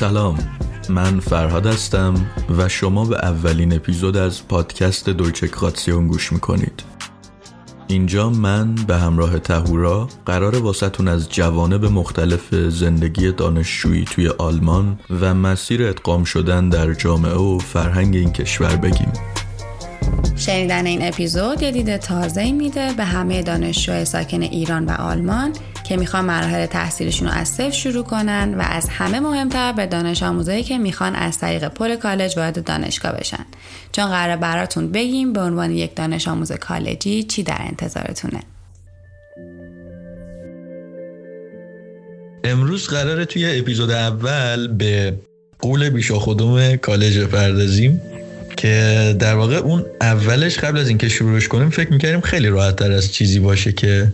سلام. من فرهاد هستم و شما به اولین اپیزود از پادکست دویچه کراتسیون گوش می‌کنید. اینجا من به همراه تهورا قرار واسطون از جوانب مختلف زندگی دانشجویی توی آلمان و مسیر ادغام شدن در جامعه و فرهنگ این کشور بگیم. شنیدن این اپیزود یه دید تازه میده به همه دانشجوهای ساکن ایران و آلمان که می‌خوان مراحل تحصیلشون رو از صفر شروع کنن و از همه مهمتر به دانش آموزایی که می‌خوان از طریق پل کالج وارد دانشگاه بشن. چون قرار براتون بگیم به عنوان یک دانش آموز کالجی چی در انتظارتونه. امروز قراره توی اپیزود اول به قول بیشا خودم کالج پردازیم که در واقع اون اولش قبل از اینکه شروعش کنیم فکر می‌کردیم خیلی راحت تر از چیزی باشه که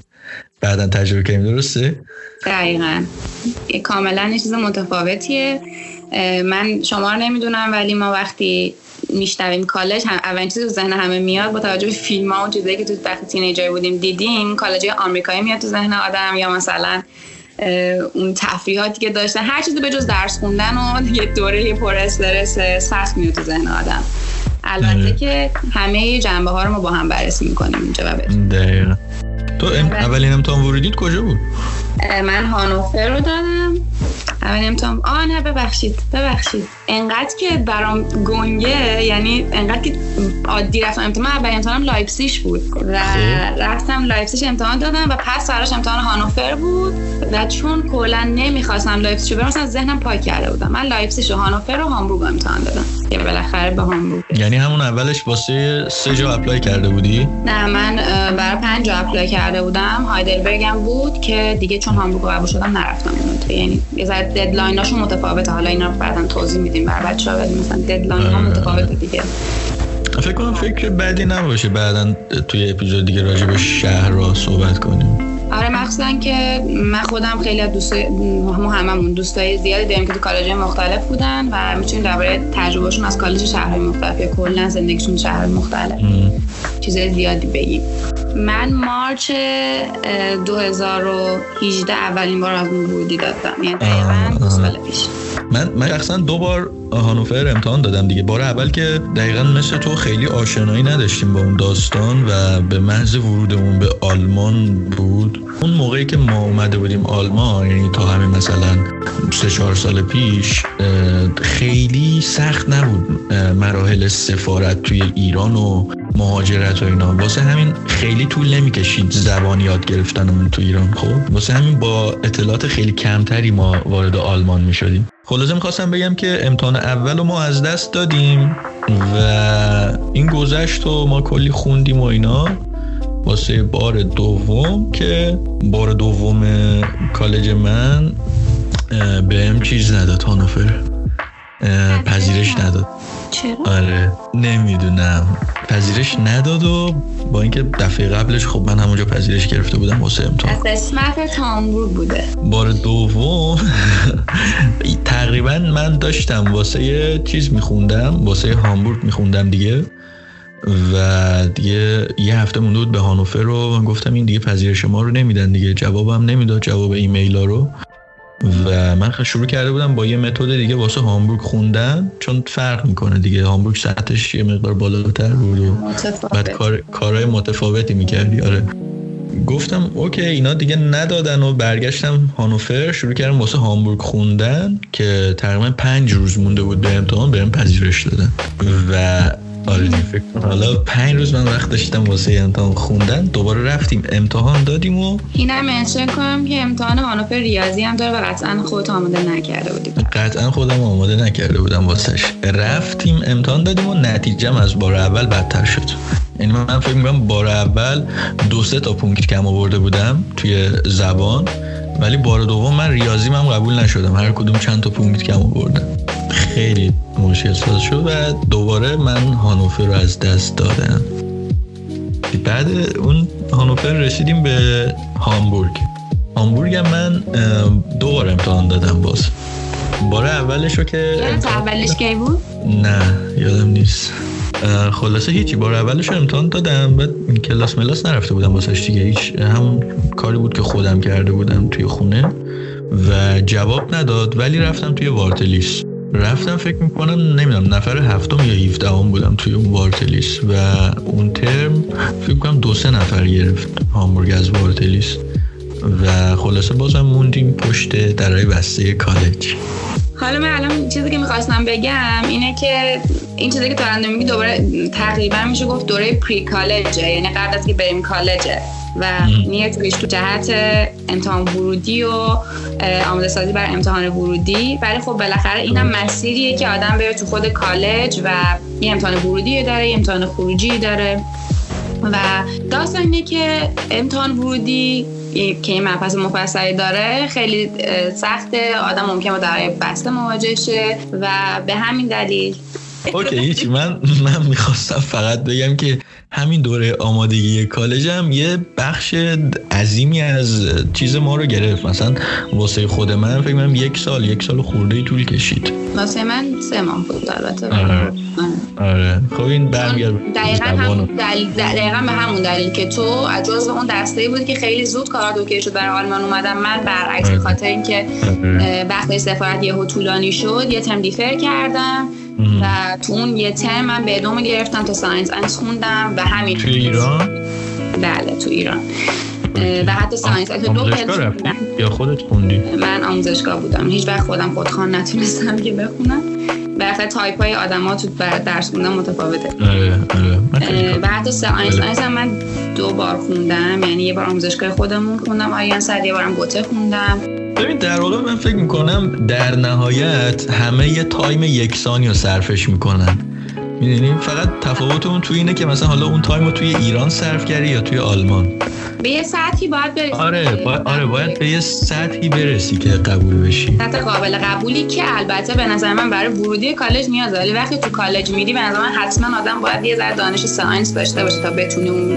بعدا تجربه کردیم. درسته؟ دقیقا. کاملا یه چیز متفاوتیه. من شما رو نمی‌دونم ولی ما وقتی میشنویم کالج هم اولین چیزی تو ذهن همه میاد با توجه به فیلم ها و چیزایی که تو وقتی تینیجر بودیم دیدیم کالج آمریکایی میاد تو ذهن آدم یا مثلا اون تفریحاتی که داشتن هر چیزی به جز درس خوندن و یه دوره پر استرس سخت میاد تو ذهن آدم. البته که همه جنبه ها رو ما با هم بررسی می‌کنیم اینجا و دقیقا. تو. اولین امتحان ورودیت کجا بود؟ من هانوفر رو دادم. اولین امتحان آه نه ببخشید ببخشید. انقدر که برام گنگه یعنی انقدر که عادی رفتم امتحان اولین امتحانم لایپسیش بود. و خب. رفتم لایپسیش امتحان دادم و پشت سرش امتحان هانوفر بود. و چون کلا نمی‌خواستم لایپسیش رو برم مثلا ذهنم پاک کرده بودم. من لایپسیش و هانوفر رو هامبورگ امتحان دادم. که بالاخره به هامبورگ. یعنی همون اولش واسه سه جا apply کرده بودی؟ نه من برای پنج جا apply کرده بودم. هایدلبرگ هم بود که دیگه چون هامبورگ قبول شدم نرفتم اون یعنی یه ذره deadline اشون متفاوته. حالا اینا رو بعدا توضیح میدیم بر بچه‌ها ولی مثلا deadline ها آره. متفاوته دیگه. فکر کنم فکر بدی نباشه بعدا توی اپیزود دیگه راجع به شهرا صحبت کنیم. آره مخصوصا که من خودم خیلی از دوستای ما هممون دوستای زیادی داریم که تو کالج مختلف بودن و می‌تونیم درباره تجربهشون از کالج شهرهای مختلف یا کلا زندگیشون شهر مختلف چیزای زیادی بگیم. من مارچ 2018 اولین بار از ورودی دادم. یعنی دقیقا دو سال پیش. من من شخصا دو بار هانوفر امتحان دادم دیگه. بار اول که دقیقا مثل تو خیلی آشنایی نداشتیم با اون داستان و به محض ورودمون به آلمان بود. اون موقعی که ما اومده بودیم آلمان یعنی تا همین مثلا سه چهار سال پیش خیلی سخت نبود مراحل سفارت توی ایران و مهاجرت و اینا. واسه همین خیلی طول نمی‌کشید زبان یاد گرفتنمون تو ایران. خب واسه همین با اطلاعات خیلی کمتری ما وارد آلمان می‌شدیم. خلاصه می‌خواستم بگم که امتحان اول ما از دست دادیم و این گذشت و ما کلی خوندیم و اینا. واسه بار دوم که بار دوم کالج من بهم چیز نداد هانوفر پذیرش نداد. چرا؟ آره نمی‌دونم. پذیرش نداد و با اینکه دفعه قبلش خب من همونجا پذیرش گرفته بودم واسه امتحان. از اسمت تامبور بوده. بار دوم تقریبا من داشتم واسه یه چیز میخوندم واسه هامبورگ میخوندم دیگه. و دیگه یه هفته مونده بود به هانوفر رو من گفتم این دیگه پذیرش ما رو نمیدن دیگه. جوابم نمی‌داد جواب ایمیل ها رو. و من شروع کرده بودم با یه متد دیگه واسه هامبورگ خوندن چون فرق می‌کنه دیگه. هامبورگ سطحش یه مقدار بالاتر بود و بعد کار کارهای متفاوتی می‌کردی. آره. گفتم اوکی اینا دیگه ندادن و برگشتم هانوفر شروع کردم واسه هامبورگ خوندن که تقریبا پنج روز مونده بود به امتحان بهم پذیرش دادن. و آره فکر حالا پنج روز من وقت داشتم واسه امتحان خوندن. دوباره رفتیم. امتحان دادیم و اینم منشن کنم که امتحان هانوفر ریاضی هم داره و قطعا خودت آماده نکرده بودی. قطعا خودم آماده نکرده بودم واسش. رفتیم امتحان دادیم و نتیجه از بار اول بدتر شد. یعنی من فکر می‌کنم بار اول دو سه تا پونکت کم آورده بودم توی زبان. ولی بار دوم من ریاضی هم قبول نشدم. هر کدوم چند تا پونکت کم آوردم خیلی مشکل ساز شد و دوباره من هانوفر رو از دست دادم. بعد اون هانوفر رسیدیم به هامبورگ. هامبورگ من دو بار امتحان دادم باز. بار اولش رو که اولش کی بود؟ نه یادم نیست. خلاصه هیچی بار اولش رو امتحان دادم. بعد کلاس ملاس نرفته بودم واسه دیگه. هیچ همون کاری بود که خودم کرده بودم توی خونه و جواب نداد. ولی رفتم توی وارتلیس رفتم فکر می‌کنم نمی‌دونم نفر هفتم یا 17 هم بودم توی اون وارتلیس و اون ترم فکر می‌کنم دو سه نفر گرفت هامبورگ از وارتلیس و خلاصه بازم موندیم پشت درای بسته کالج. حالا من الان چیزی که می‌خواستم بگم اینه که این چیزی که تارنده میگی دوباره تقریبا میشه گفت دوره پری کالجه یعنی قبل از که بریم کالجه. و نیت رویش تو جهت امتحان ورودی و آماده سازی بر امتحان ورودی. ولی خب بالاخره اینم مسیریه که آدم بره تو خود کالج و یه امتحان ورودی داره یه امتحان خروجی داره. و داستان اینه که امتحان ورودی که این مبحث مفصلی داره خیلی سخته. آدم ممکنه در بسته مواجه شه و به همین دلیل. اوکی هیچی من من می‌خواستم فقط بگم که همین دوره آمادگی کالج هم یه بخش عظیمی از چیز ما رو گرفت. مثلا واسه خود من فکر کنم یک سال یک سال خورده طول کشید. واسه من سه ماه بود البته. آره. آره. خب این برمیگرد دقیقا هم دلیل دقیقا به همون دلیل که تو از اون دسته بود که خیلی زود کار اوکی شد. برای آلمان اومدم. من برعکس آره. خاطر اینکه آره. وقتی سفارت یهو طولانی شد یه تم دیفر کردم. و تو اون یه ترم من به ادامه گرفتم تا ساینس انس خوندم و همین. تو ایران؟ بله تو ایران. و حتی ساینس. دو یا خودت خوندی؟ من آموزشگاه بودم. هیچ وقت خودم خودخوان نتونستم که بخونم. به تایپ های آدم ها تو درس خوندن متفاوته. آره آره. و حتی C eins هم من دو بار خوندم. یعنی یه بار آموزشگاه خودمون خوندم. آیان سر یه بارم گوته خوندم. ببین در واقع من فکر می‌کنم در نهایت همه یه time یکسانی رو صرفش می‌کنن. می‌دونی فقط تفاوت اون توی اینه که مثلا حالا اون time رو توی ایران صرف کردی یا توی آلمان. به یه سطحی باید برسی. آره با... آره باید به یه سطحی برسی که قبول بشی. سطح قابل قبولی که البته به نظر من برای ورودی کالج نیاز ولی وقتی تو کالج میری به نظر من حتما آدم باید یه ذره دانش C eins داشته باشه تا بتونه اون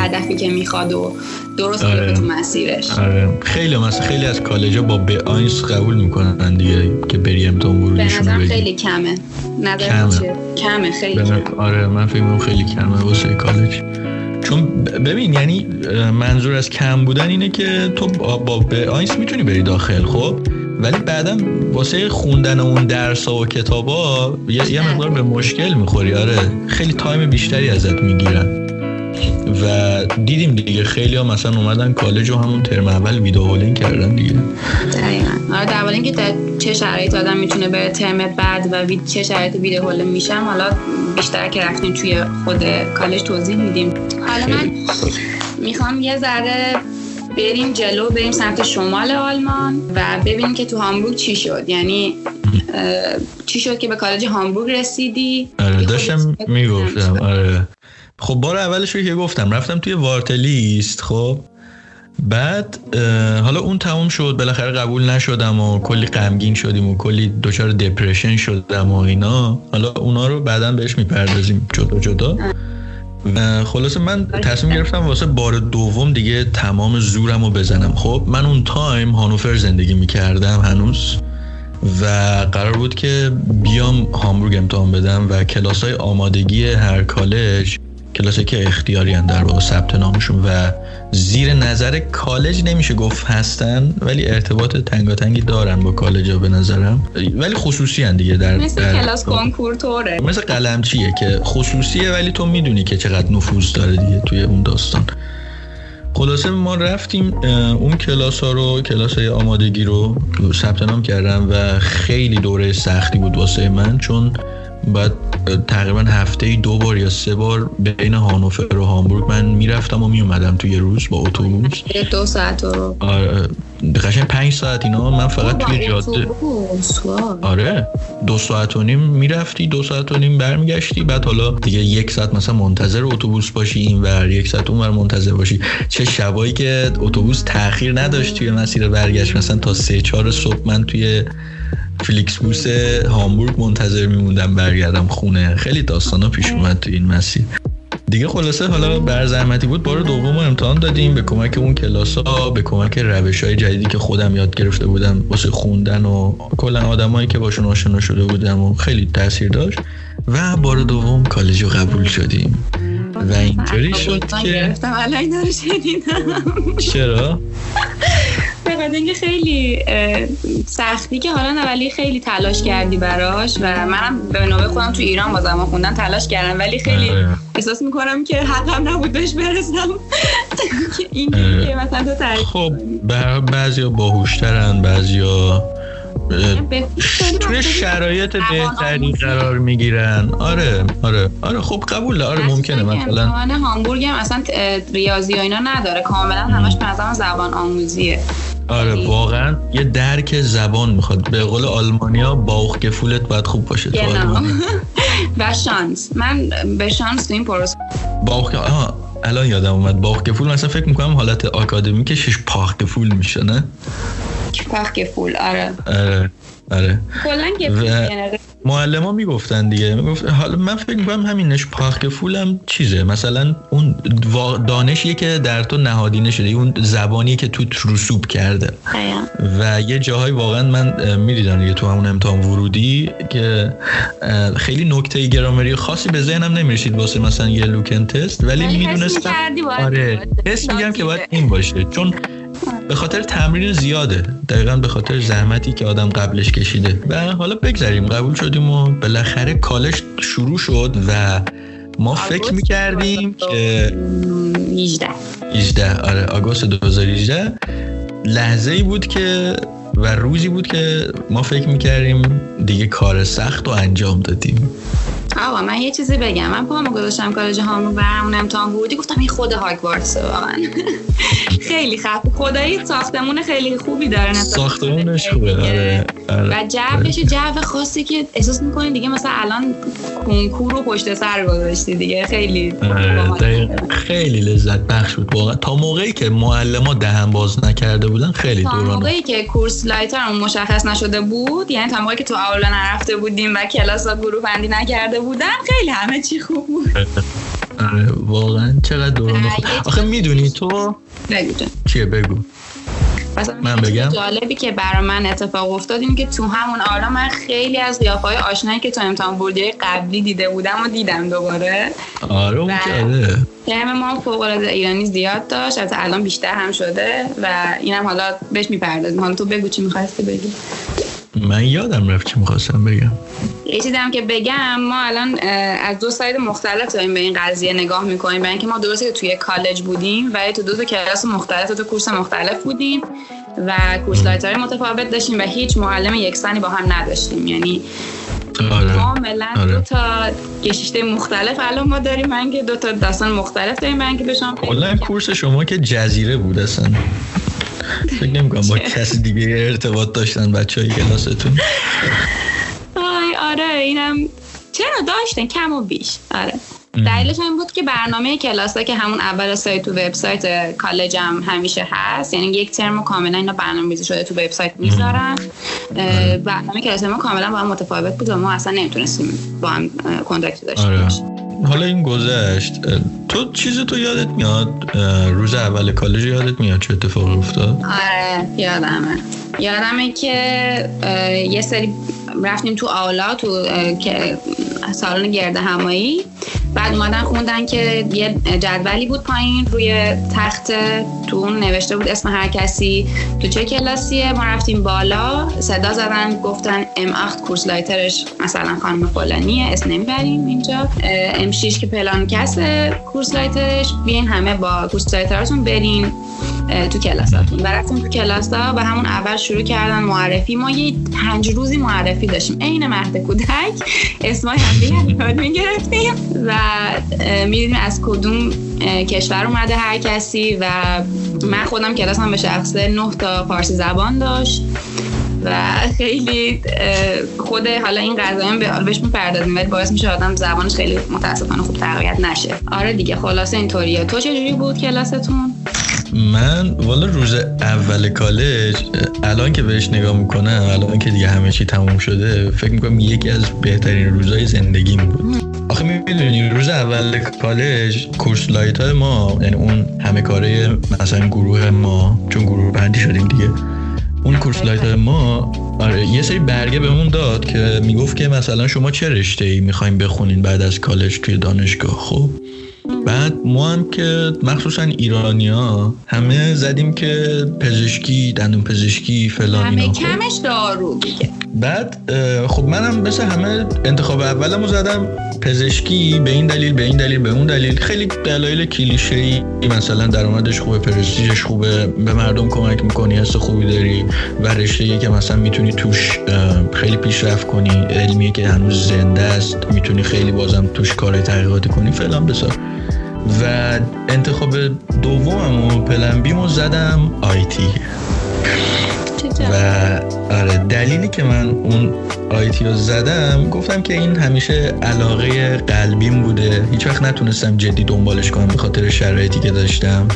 هدفی که می‌خواد و درست آره. تو مسیرش. آره. خیلی مثلا خیلی از کالجا با B eins قبول می‌کنن دیگه که بری امتحان ورودیشون رو خیلی کمه. نظر کمه. کمه خیلی کمه. آره من فکر خیلی کمه واسه کالج. چون ببین یعنی منظور از کم بودن اینه که تو با B eins می‌تونی بری داخل خب؟ ولی بعدا واسه خوندن اون درس و کتابا یه, یه مقدار به مشکل می‌خوری. آره. خیلی time بیشتری ازت می‌گیرن. و دیدیم دیگه خیلی ها مثلا اومدن کالج و همون ترم اول Wiederholung کردن دیگه. دقیقا. آره در اینکه در چه شرایط آدم می‌تونه به ترم بعد و وید چه شرایط Wiederholung میشم حالا بیشتر که رفتیم توی خود کالج توضیح میدیم. حالا من می‌خوام یه ذره بریم جلو بریم سمت شمال آلمان و ببینیم که تو هامبورگ چی شد. یعنی چی شد که به کالج هامبورگ رسیدی؟ آره داشتم می‌گفتم آره. خب بار اولش رو که گفتم رفتم توی وارتلیست خب؟ بعد حالا اون تموم شد بالاخره قبول نشدم و کلی غمگین شدیم و کلی دچار دپرشن شدم و اینا. حالا اونا رو بعدا بهش می‌پردازیم جدا جدا. خلاصه من تصمیم گرفتم واسه بار دوم دیگه تمام زورم رو بزنم. خب من اون time هانوفر زندگی می‌کردم هنوز و قرار بود که بیام هامبورگ امتحان بدم و کلاس های آمادگی هر کالج کلاسی که اختیاری در واقع ثبت نامشون و زیر نظر کالج نمیشه گفت هستن ولی ارتباط تنگاتنگی دارن با کالج ها به نظرم. ولی خصوصی هن دیگه در مثل در کلاس کنکور طوره مثل قلمچیه که خصوصیه ولی تو می‌دونی که چقدر نفوذ داره دیگه توی اون داستان. خلاصه ما رفتیم اون کلاس ها رو کلاس های آمادگی رو ثبت نام کردم و خیلی دوره سختی بود واسه من چون بعد تقریبا هفته ای دو بار یا سه بار بین هانوفر و هامبورگ من می‌رفتم و میومدم توی روز با اتوبوس. دو ساعت رو. آره قشنگ پنج ساعت اینا. من فقط توی جاده آره دو ساعت و نیم می‌رفتی دو ساعت و نیم برمیگشتی. بعد حالا دیگه یک ساعت مثلا منتظر اتوبوس باشی این ور یک ساعت اون ور منتظر باشی. چه شبایی که اتوبوس تاخیر نداشت توی مسیر برگشت. مثلا تا سه چهار صبح من توی FlixBus هامبورگ منتظر میموندم برگردم خونه. خیلی داستانا پیش اومد تو این مسیر. دیگه خلاصه حالا هر زحمتی بود بار دوم امتحان دادیم. به کمک اون کلاس ها به کمک روش های جدیدی که خودم یاد گرفته بودم واسه خوندن و کلا آدمایی که باشون آشنا شده بودم و خیلی تاثیر داشت. و بار دوم کالج رو قبول شدیم. و اینطوری شد که چرا؟ بعد اینکه خیلی سختی که حالا ولی خیلی تلاش کردی براش و منم به نوبه خودم تو ایران با زمان خوندن تلاش کردم. ولی خیلی آره. احساس می‌کنم که حقم نبود بهش برسم. این که مثلا تو تعریف خب بعضیا باهوشترن بعضیا توی شرایط بهتری قرار می‌گیرن. آره آره. آره خب قبوله. آره ممکنه مثلا. هامبورگ هم اصلا ریاضی و اینا نداره. کاملا همش به زبان آموزیه. آره واقعا یه درک زبان می‌خواد. به قول آلمانیا باوخ گفولت باید خوب باشه و شانس. من به شانس تو این پروس باوخ الان یادم اومد. باوخ گفول مثلا فکر می‌کنم حالت آکادمیکش پاخ گفول میشه نه؟ پخگفول آره. آره آره. کلا معلم ها می‌گفتن دیگه. می‌گفت حالا من فکر می‌کنم همینش پاخگفول هم چیزه. مثلا اون دانشیه که در تو نهادینه شده اون زبانی که تو رسوب کرده. و یه جاهای واقعا من می‌دیدم دیگه تو همون امتحان ورودی که خیلی نکته گرامری خاصی به ذهنم نمی‌رسید واسه مثلا یه لوکن تست. ولی می‌دونستم آره. تست میگم که باید این باشه. چون به خاطر تمرین زیاده. دقیقا به خاطر زحمتی که آدم قبلش کشیده. و حالا بگذاریم قبول شدیم و بالاخره کالش شروع شد و ما فکر می‌کردیم که 18 18 آره آگوست 2018 لحظه ای بود که و روزی بود که ما فکر می‌کردیم دیگه کار سخت رو انجام دادیم. آقا من یه چیزی بگم. من پامو گذاشتم کالج هامون برمون امتحان بودی گفتم این خود هاگوارتس واقعا. خیلی خف خدایی ساختمون خیلی خوبی داره ساختمونش خوبه آره. آره. و جوش جو خاصی که احساس می‌کنی دیگه مثلا الان کنکور رو پشت سر گذاشتی دیگه. خیلی آره، خیلی لذت بخش بود واقعا. تا موقعی که معلما دهن باز نکرده بودن خیلی دوران تا موقعی که کورس لایتر مشخص نشده بود یعنی تا موقعی که تو اولا نرفته بودیم و کلاس گروه بندی نکرده بودن خیلی همه چی خوب بود. آره واقعا چقدر دوران آخه می‌دونی تو؟ بگو چیه؟ بگو. من بگم. جالبی که برای من اتفاق افتاد این که تو همون آلا من خیلی از قیافه های آشنایی که تو امتحان بردی قبلی دیده بودم و دیدم دوباره. آره اون ترم ما فوق العاده ایرانی زیاد داشت البته الان بیشتر هم شده و اینم حالا بهش می‌پردازیم. حالا تو بگو چی می‌خواستی بگی. من یادم رفت چی می‌خواستم بگم. یه چیزی که بگم ما الان از دو side مختلف داریم به این قضیه نگاه می‌کنیم. برای اینکه ما درسته که توی کالج بودیم ولی تو دو تا کلاس مختلف تو Kurs مختلف بودیم و Kursleiter متفاوت داشتیم و هیچ معلم یکسانی با هم نداشتیم. یعنی آره. کاملا آره. دو تا گشته مختلف الان ما داریم. من که دو تا داستان مختلف داریم. من که بشم کلا Kurs شما که جزیره بود اصلا. فکر نمی با کسی دیگه ارتباط داشتن بچه های کلاستون. آی آره اینم چرا داشتن؟ کم و بیش. آره. دلیلش این بود که برنامه کلاس که همون اول سایت تو وبسایت کالج هم همیشه هست یعنی یک ترم کاملا اینا برنامه ریزی شده تو وبسایت می‌ذارن. برنامه کلاس ما کاملا با هم متفاوت بود و ما اصلا نمی‌تونستیم با هم کنتاکت داشته آره. باشیم. حالا این گذشت تو چیز تو یادت میاد؟ روز اول کالج یادت میاد چه اتفاقی افتاد؟ آره یادمه. یادمه که یه سری رفتیم تو آولا تو سالن گرد همایی. بعد اومدن خوندن که یه جدولی بود پایین روی تخت تو اون نوشته بود اسم هر کسی. تو چه کلاسیه؟ ما رفتیم بالا صدا زدن گفتن ام 8 کورس لایترش مثلا خانم فلانیه اسم نمی‌بریم اینجا. ام 6 که پلان کسه Kursleiter ش بیاین همه با Kursleiter اتون برین تو کلاساتون. و رفتیم تو کلاس ها و همون اول شروع کردن معرفی. ما یه پنج روزی معرفی داشتیم. عین مهد کودک. اسمای هم یاد می‌گرفتیم. و می‌دیدیم از کدوم کشور اومده هر کسی. و من خودم کلاسم به شخصه نه تا فارسی زبان داشت. و خیلی خود حالا این قضایی بهش می‌پردازیم ولی باعث میشه آدم زبانش خیلی متاسفانه خوب تقویت نشه. آره دیگه خلاصه اینطوریه. تو چجوری بود کلاستون؟ من والا روز اول کالج الان که بهش نگاه می‌کنم الان که دیگه همه چی تموم شده فکر می‌کنم یکی از بهترین روزهای زندگیم بود. آخه می‌دونی روز اول کالج کورس لایت های ما یعنی اون همه کاره مثلا گروه ما چون گروه بندی شدیم دیگه. اون کورس لایت ما آره یه سری برگه بهمون داد که می‌گفت که مثلا شما چه رشته ای می‌خوایم بخونین بعد از کالج توی دانشگاه خب؟ بعد ما هم که مخصوصا ایرانیا همه زدیم که پزشکی دندون پزشکی فلان همه اینا. کمش دارو دیگه بعد خب منم مثل همه انتخاب اولمو زدم پزشکی به این دلیل به این دلیل به اون دلیل. خیلی دلایل کلیشه ای مثلا درآمدش خوبه پرستیژش خوبه به مردم کمک می‌کنی حس خوبی داری و رشته که مثلا می‌تونی توش خیلی پیشرفت کنی علمیه که هنوز زنده است می‌تونی خیلی بازم توش کار تحقیقاتی کنی فلان بسار. و انتخاب دومم و پلن بیمو زدم آیتی و آره دلیلی که من اون آیتی رو زدم گفتم که این همیشه علاقه قلبیم بوده. هیچ وقت نتونستم جدی دنبالش کنم به خاطر شرایطی که داشتم.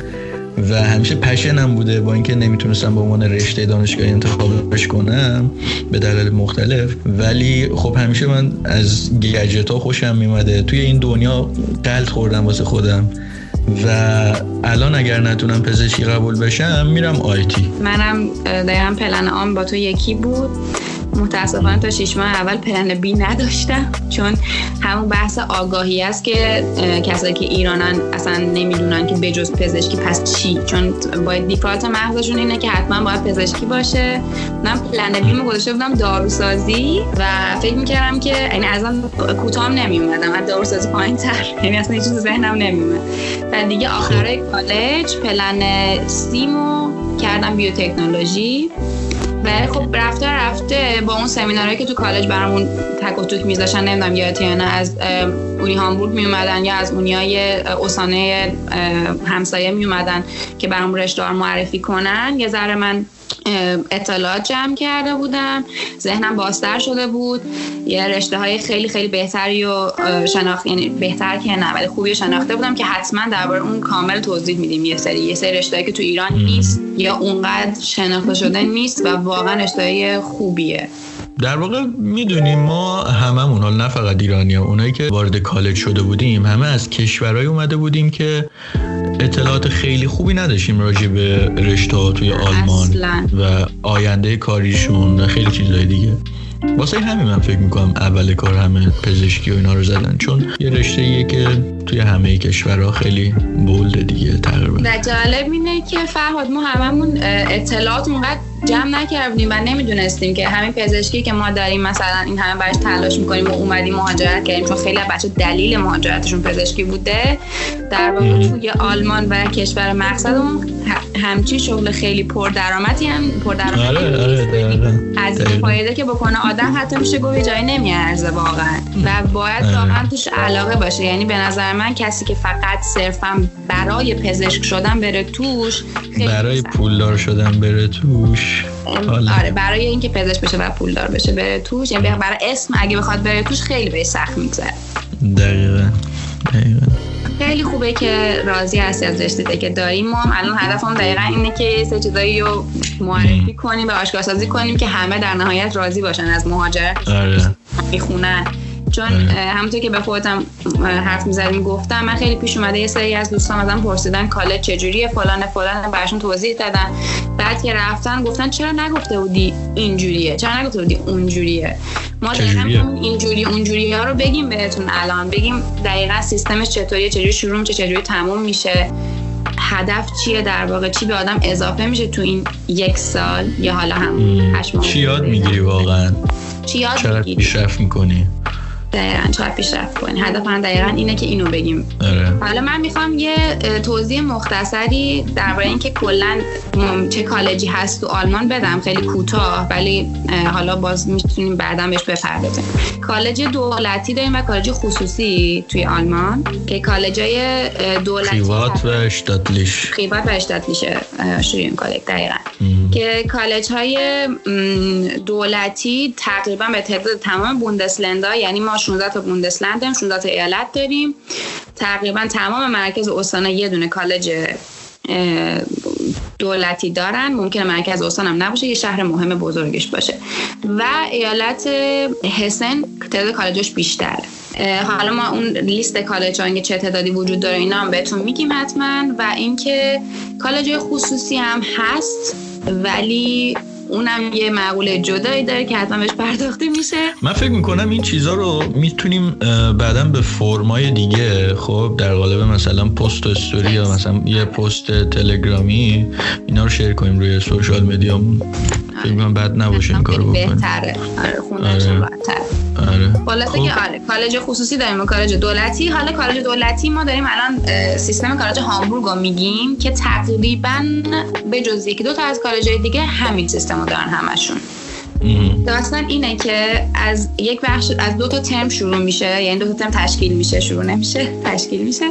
و همیشه پشنم بوده با اینکه نمی‌تونستم به عنوان رشته دانشگاهی انتخابش کنم به دلایل مختلف. ولی خب همیشه من از گجت ها خوشم میمده توی این دنیا قلط خوردم واسه خودم. و الان اگر نتونم پزشکی قبول بشم میرم آیتی منم دقیقا پلن آن با تو یکی بود. متاسفانه تا شیش ماه اول پلن بی نداشتم چون همون بحث آگاهی است که کسایی که ایرانن اصلا نمی‌دونن که بجز پزشکی پس چی. چون باید دیفالت مغزشون اینه که حتما باید پزشکی باشه. من پلن بی گذاشته بودم داروسازی و فکر می‌کردم که یعنی اصلا کوتاه نمیومدم از داروسازی پایین تر یعنی اصلا هیچ ذهنم نمیومد و دیگه آخرای کالج پلن سیمو کردم بیوتکنولوژی. و خب رفته رفته با اون سمینارهایی که تو کالج برامون تک و توک میذاشن نمی‌دونم یادت یا نه از اونی هامبورگ میومدن یا از اونیای اه، همسایه میومدن که برام رشته رو معرفی کنن. یه ذره من اطلاعات جمع کرده بودم. ذهنم بازتر شده بود. یه رشته های خیلی خیلی بهتری و شناخت یعنی بهتر که نه ولی خوبی شناخته بودم که حتما درباره اون کامل توضیح میدیم. یه سری یه سری رشته که تو ایران نیست یا اونقدر شناخته شده نیست و واقعا رشته خوبیه. در واقع می‌دونیم ما هممون حالا نه فقط ایرانی ها اونایی که وارد کالج شده بودیم همه از کشورهای اومده بودیم که اطلاعات خیلی خوبی نداشتیم راجع به رشته ها توی آلمان اصلاً. و آینده کاریشون و خیلی چیزهای دیگه واسه همین من فکر می‌کنم اول کار همه پزشکی و اینا رو زدن چون یه رشته ایه که توی همه کشورها خیلی بولده دیگه تقریبا و جالب اینه که فرهاد ما هممون اطلاعات اونقدر جمع نکردیم و نمی‌دونستیم که همین پزشکی که ما داریم مثلا این همه براش تلاش می‌کنیم و اومدیم مهاجرت کردیم چون خیلی بچه دلیل مهاجرتشون پزشکی بوده در واقع. توی آلمان و کشور مقصدمون همچی شغل خیلی پردرآمدی هم پردرآمدی آره آره دقیقا از این. فایده که بکنه آدم حتی میشه گفت یه جایی نمیارزه واقعا و باید آره. واقعا توش علاقه باشه یعنی به نظر من کسی که فقط صرفا برای پزشک شدن بره توش برای. پولدار شدن بره توش. حالا. آره برای اینکه پزشک بشه و پولدار بشه بره توش یعنی برای اسم اگه بخواد بره توش خیلی بهش سخت میگذره. دقیقا دقیقا. خیلی خوبه که راضی هستی از رشته که داریم ما الان هدفم دقیقا اینه که سری چیزایی رو معرفی کنیم و آشکارسازی کنیم که همه در نهایت راضی باشن از مهاجرت. آره. می‌خونن. چون. اه، همونطور که به خودم حرف می‌زدیم گفتم من خیلی پیش اومده یه سری از دوستان ازم پرسیدن کالج چجوریه فلان فلان براشون توضیح دادن. بعد که رفتن گفتن چرا نگفته بودی اینجوریه؟ چرا نگفته بودی اونجوریه؟ ما دقیقا اینجوری اونجوری ها رو بگیم بهتون الان. بگیم دقیقا سیستمش چطوریه چجوری شروع میشه چجوری تموم میشه. هدف چیه؟ در واقع چی به آدم اضافه میشه تو این یک سال یا حالا هم. هشت ماه چی یاد می‌گیری واقعا؟ چی یاد می‌گیری؟ پیشرفت می‌کنی؟ دقیقا چقدر پیشرفت کنی. هدف من دقیقا اینه که اینو بگیم. آره. حالا من می‌خوام یه توضیح مختصری درباره اینکه کلا چه کالجی هست تو آلمان بدم. خیلی کوتاه ولی حالا باز می‌تونیم بعدا بهش بپردازیم. کالج دولتی داریم و کالج خصوصی توی آلمان که کالجای دولتی خیوات و اشتاتلیش. خیوات و اشتاتلیشه شروین کالج دقیقا. م. که کالج های دولتی تقریبا به تعداد تمام بوندسلندا یعنی ما 16 تا بوندسلند داریم 16 تا ایالت داریم. تقریبا تمام مرکز استان یه دونه کالج دولتی دارن. ممکنه مرکز استان هم نباشه یه شهر مهم بزرگش باشه. و ایالت هسن تعداد کالجش بیشتره حالا ما اون لیست کالج ها چه تعدادی وجود داره اینا هم بهتون میگیم حتما. و اینکه کالج خصوصی هم هست ولی اونم یه معقوله جدایی داره که حتما بهش پرداخته میشه. من فکر می‌کنم این چیزها رو می‌تونیم بعدا به فرمای دیگه خب در قالب مثلا پست استوری یا مثلا یه پست تلگرامی اینا رو شیر کنیم روی سوشال میدیامون. فکر می‌کنم بد نباشه این کارو بکنیم بهتره. آره آره. آره. خلاصه که خب. آره کالج خصوصی داریم و کالج دولتی. حالا کالج دولتی ما داریم الان سیستم کالج هامبورگ رو میگیم که تقریبا به جز یکی دو تا از کالج دیگه همین سیستم رو دارن همشون. داستان اینه که از یک بخش از دو تا ترم شروع میشه. یعنی دو تا ترم تشکیل میشه. شروع نمیشه تشکیل میشه.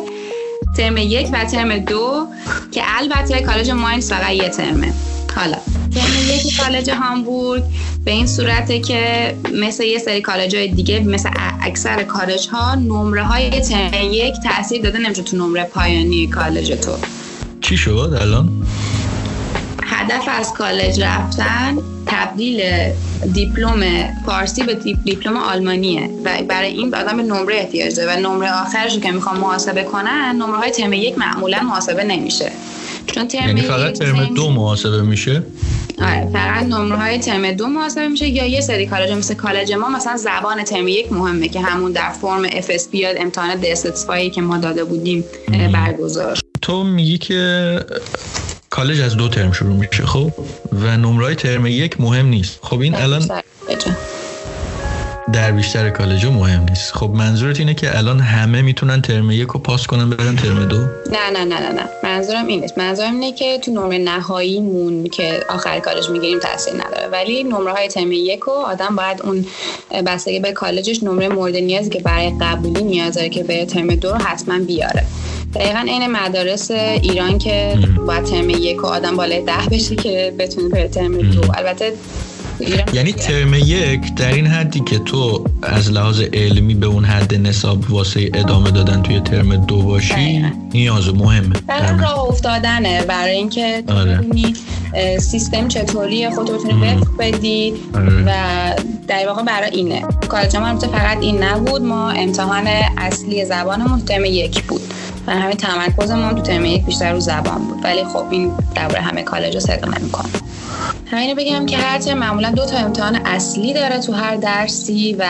ترم یک و ترم دو که البته کالج ماینز فقط یه ترمه. حالا ترم یک کالج هامبورگ به این صورته که مثل یه سری کالج های دیگه مثل اکثر کالج ها نمره های ترم یک تاثیر داده نمیشه تو نمره پایانی کالج تو. چی شد الان؟ هدف از کالج رفتن تبدیل دیپلم فارسی به دیپلم آلمانیه و برای این آدم به نمره احتیاج داره و نمره آخرش که می‌خوام محاسبه کنن نمره های ترم یک معمولا محاسبه نمیشه. چون ترم یعنی فقط ترم دو محاسبه میشه؟ آره فقط نمره های ترم دو محاسبه میشه یا یه سری کالج مثل کالج ما مثلا زبان ترم یک مهمه که همون در فرم FSP یا امتحان DSS که ما داده بودیم برگزار. تو میگی که کالج از دو ترم شروع میشه خب؟ و نمرای ترم یک مهم نیست. خب این الان در بیشتر کالج مهم نیست. خب منظورت اینه که الان همه می‌تونن ترم یک رو پاس کنن برن ترم دو؟ نه نه نه نه نه. منظورم این نیست. منظورم اینه که تو نمره نهاییمون که آخر کالج می‌گیریم تاثیر نداره. ولی نمره های ترم یک رو آدم باید اون بستگی به کالجش نمره مورد نیازی که برای قبولی نیاز داره که به ترم دو رو حتما بیاره. دقیقا این مدارس ایران که باید ترم یک و آدم بالای ده بشه که بتونه بره ترم دو. البته یعنی ترم یک در این حدی که تو از لحاظ علمی به اون حد نصاب واسه ادامه دادن توی ترم دو باشی نیاز مهمه. در راه افتادنه برای اینکه آره. سیستم چطوری خود رو بتونی وفق بدی آره. و در واقع برای اینه. کالج ما فقط این نبود ما امتحان اصلی زبانمون ترم یک بود. و همین تمرکزمون تو ترم یک بیشتر رو زبان بود. ولی خب این درباره همه کالج رو صدقه نمی‌کنه. همینو بگم که هر ترم معمولا دو تا امتحان اصلی داره تو هر درسی و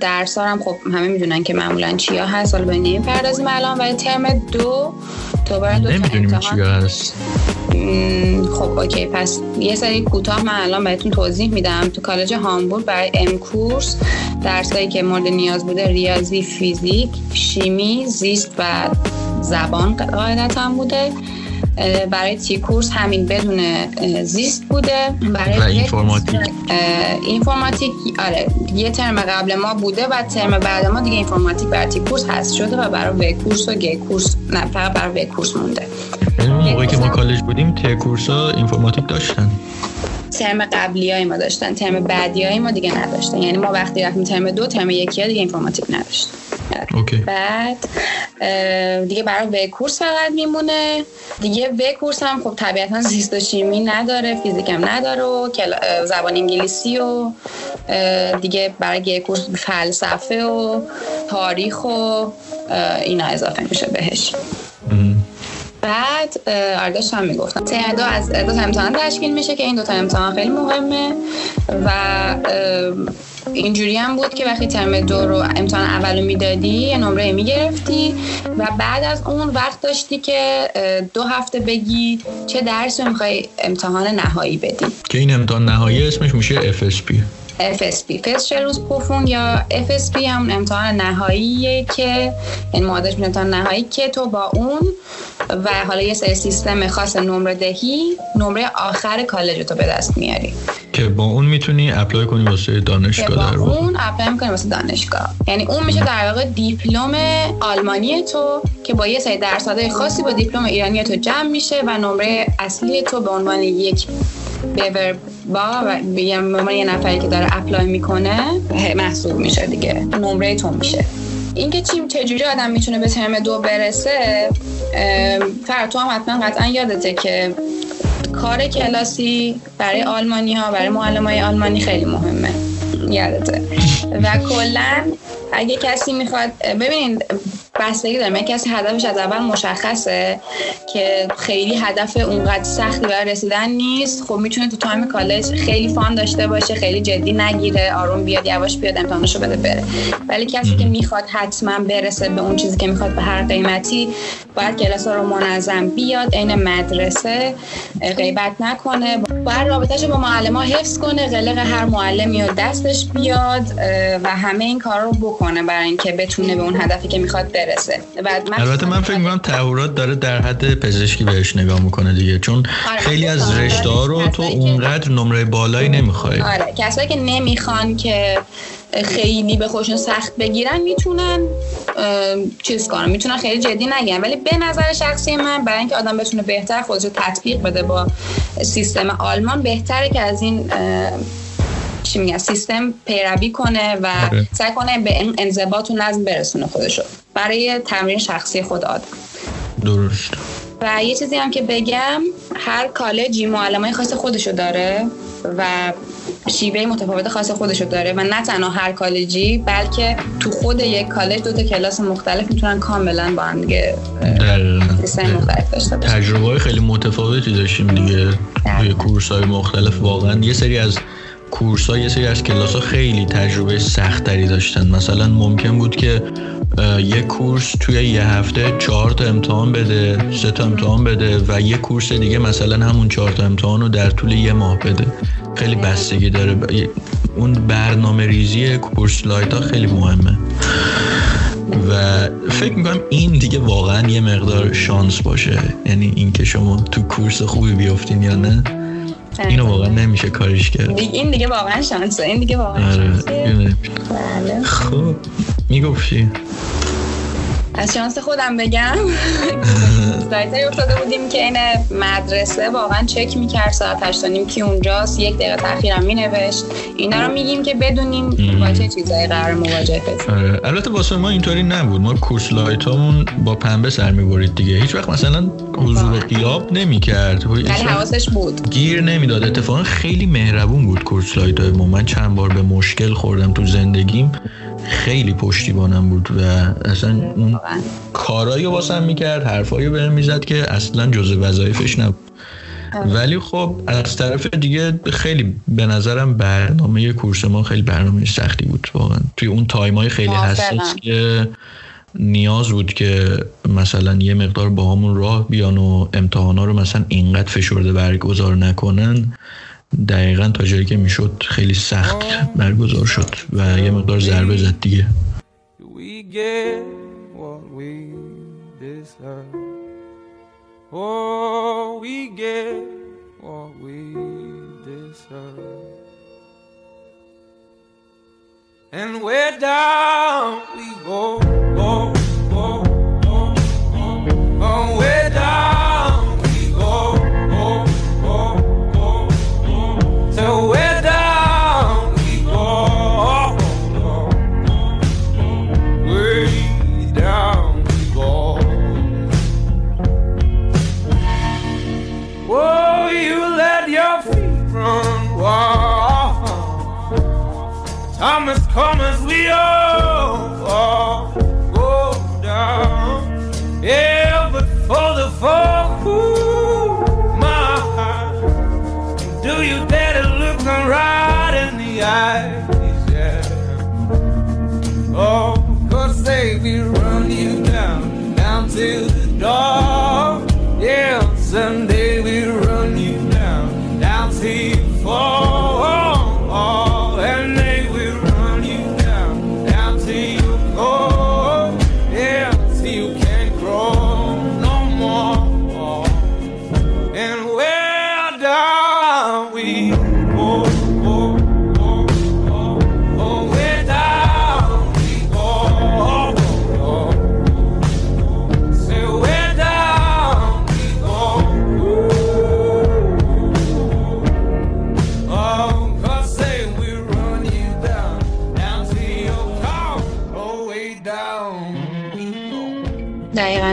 درس هم خب همه می‌دونن که معمولا چیا هست. حالا بهش نمی‌پردازیم الان. ولی ترم دو تو دو نمی‌دونیم چیا هست. خب okay پس یه سری کوتاه من الان بهتون توضیح میدم. تو کالج هامبورگ برای M-Kurs درسایی که مورد نیاز بوده ریاضی فیزیک شیمی زیست و زبان قاعدتا بوده. برای T-Kurs همین بدون زیست بوده. برای Informatik. Informatik آره یه ترم قبل ما بوده و ترم بعد ما دیگه اینفورماتیک برای تی کورس هست شده و برای W-Kurs و G-Kurs نه فقط برای W-Kurs مونده. یعنی اون موقعی که ما کالج بودیم T-Kurs ها Informatik داشتن. ترم قبلی های ما داشتن ترم بعدی های ما دیگه نداشتن. یعنی ما وقتی رفتیم ترم دو ترم یکی ها دیگه Informatik نداشتن okay. بعد دیگه برای W-Kurs فقط میمونه. دیگه W-Kurs هم خب طبیعتا زیست و شیمی نداره فیزیک هم نداره و زبان انگلیسی و دیگه برای گه کورس فلسفه و تاریخ و اینا اضافه میشه بهش. بعد آرداش هم می‌گفتم. ترم دو از دو تا امتحان تشکیل میشه که این دو تا امتحان خیلی مهمه و اینجوری هم بود که وقتی ترم دو رو امتحان اولو می‌دادی یه نمره می‌گرفتی و بعد از اون وقت داشتی که دو هفته بگی چه درس رو می‌خوای امتحان نهایی بدی. که این امتحان نهایی اسمش میشه FSP FSP روز پوفون یا FSP هم امتحان نهاییه که این مادش امتحان نهایی که تو با اون و حالا یه سری سیستم خاص نمره دهی نمره آخر کالج تو به دست میاری. که با اون می‌تونی apply کنی واسه دانشگاه در با اون apply می‌کنی واسه دانشگاه. یعنی اون میشه در واقع دیپلم آلمانی تو که با یه سری درصدهای خاصی با دیپلم ایرانی تو جمع میشه و نمره اصلی تو به عنوان یک بیور با و یه نفری که داره اپلای می‌کنه محسوب میشه دیگه. نمره تو میشه. اینکه چیم چجوری آدم می‌تونه به ترم دو برسه فر تو هم حتما قطعا یادته که کار کلاسی برای آلمانی ها برای معلم های آلمانی خیلی مهمه. یادته. و کلا اگه کسی می‌خواد ببینید بستگی داره. کسی هدفش از اول مشخصه که خیلی هدف اونقدر سختی برای رسیدن نیست. خب می‌تونه تو تایم کالج خیلی فان داشته باشه خیلی جدی نگیره آروم بیاد یواش بیاد امتحانشو بده بره. ولی کسی که می‌خواد حتما برسه به اون چیزی که می‌خواد به هر قیمتی باید کلاس رو منظم بیاد عین مدرسه غیبت نکنه. باید رابطهش با معلم ها حفظ کنه قلق هر معلمی و دستش بیاد و همه این کار رو بکنه برای اینکه بتونه به اون هدفی که می‌خواد برسه. البته من فکر می‌کنم تهورات داره در حد پزشکی بهش نگاه می‌کنه دیگه چون آره خیلی از رشته ها رو تو اونقدر نمره بالایی نمی‌خوای. آره کسایی که نمی‌خوان که خیلی به خودشون سخت بگیرن می‌تونن چیز کنن می‌تونن خیلی جدی نگیرن ولی به نظر شخصی من برای اینکه آدم بتونه بهتر خودش رو تطبیق بده با سیستم آلمان بهتره که از این چی میگن سیستم پیروی کنه و آره. سعی کنه به انضباط و نظم برسونه خودشو. برای تمرین شخصی خود آدم. درست. و یه چیزی هم که بگم هر کالجی معلمای خاص خودشو داره و شیوه متفاوت خاص خودشو داره و نه تنها هر کالجی بلکه تو خود یک کالج دو تا کلاس مختلف می‌تونن کاملا با هم دیگه مختلف داشته تجربه خیلی متفاوتی داشتیم دیگه. توی Kurs های مختلف واقعا. یه سری از Kurs ها یه سری از کلاس ها خیلی تجربه سختری داشتن. مثلا ممکن بود که یه Kurs توی یه هفته چهار تا امتحان بده سه تا امتحان بده و یه Kurs دیگه مثلا همون چهار تا امتحان رو در طول یه ماه بده. خیلی بستگی داره. اون برنامه ریزی Kursleiter ها خیلی مهمه. و فکر می‌کنم این دیگه واقعا یه مقدار شانس باشه. یعنی اینکه شما تو کورس خوبی بیافتین یا نه. اینو واقعا نمیشه کارش کرد. این دیگه واقعا شانسه این دیگه واقعا آره. شانسه. بله. خب می‌گفتی؟ از شانس خودم بگم. سایت افتاده بودیم که این مدرسه واقعا چک می‌کرد ساعت 8 نیم که اونجاست. یک دقیقه تاخیرم مینوشت. اینا رو میگیم که بدونیم با چه چیزایی قراره مواجه بشیم. آره. البته واسه ما اینطوری نبود. ما Kursleiter امون با پنبه سر می‌برید دیگه. هیچ وقت مثلا حضور غیاب نمی‌کرد. ولی حواسش بود. گیر نمی‌داد. اتفاقا خیلی مهربون بود Kursleiter ما. من چند بار به مشکل خوردم تو زندگیم. خیلی پشتیبانم بود و اصلا اون کارایی رو واسم می‌کرد حرفایی بهم می‌زد که اصلا جز وظایفش نبود. آره. ولی خب از طرف دیگه خیلی به نظرم برنامه کورس ما خیلی برنامه سختی بود واقعا. توی اون تایم های خیلی حساس که نیاز بود که مثلا یه مقدار با همون راه بیان و امتحانا رو مثلا اینقدر فشرده برگزار نکنن. دقیقا تا جایی که می‌شد خیلی سخت برگزار شد و یه مقدار ضربه زد دیگه. And we're down we go, go, go, go, go. we're Come as calm as we all, go down. Yeah, but for the fall, ooh, my heart, do you dare to look them right in the eyes? Yeah. Oh, cause they will run you down, down to the door. Yeah, someday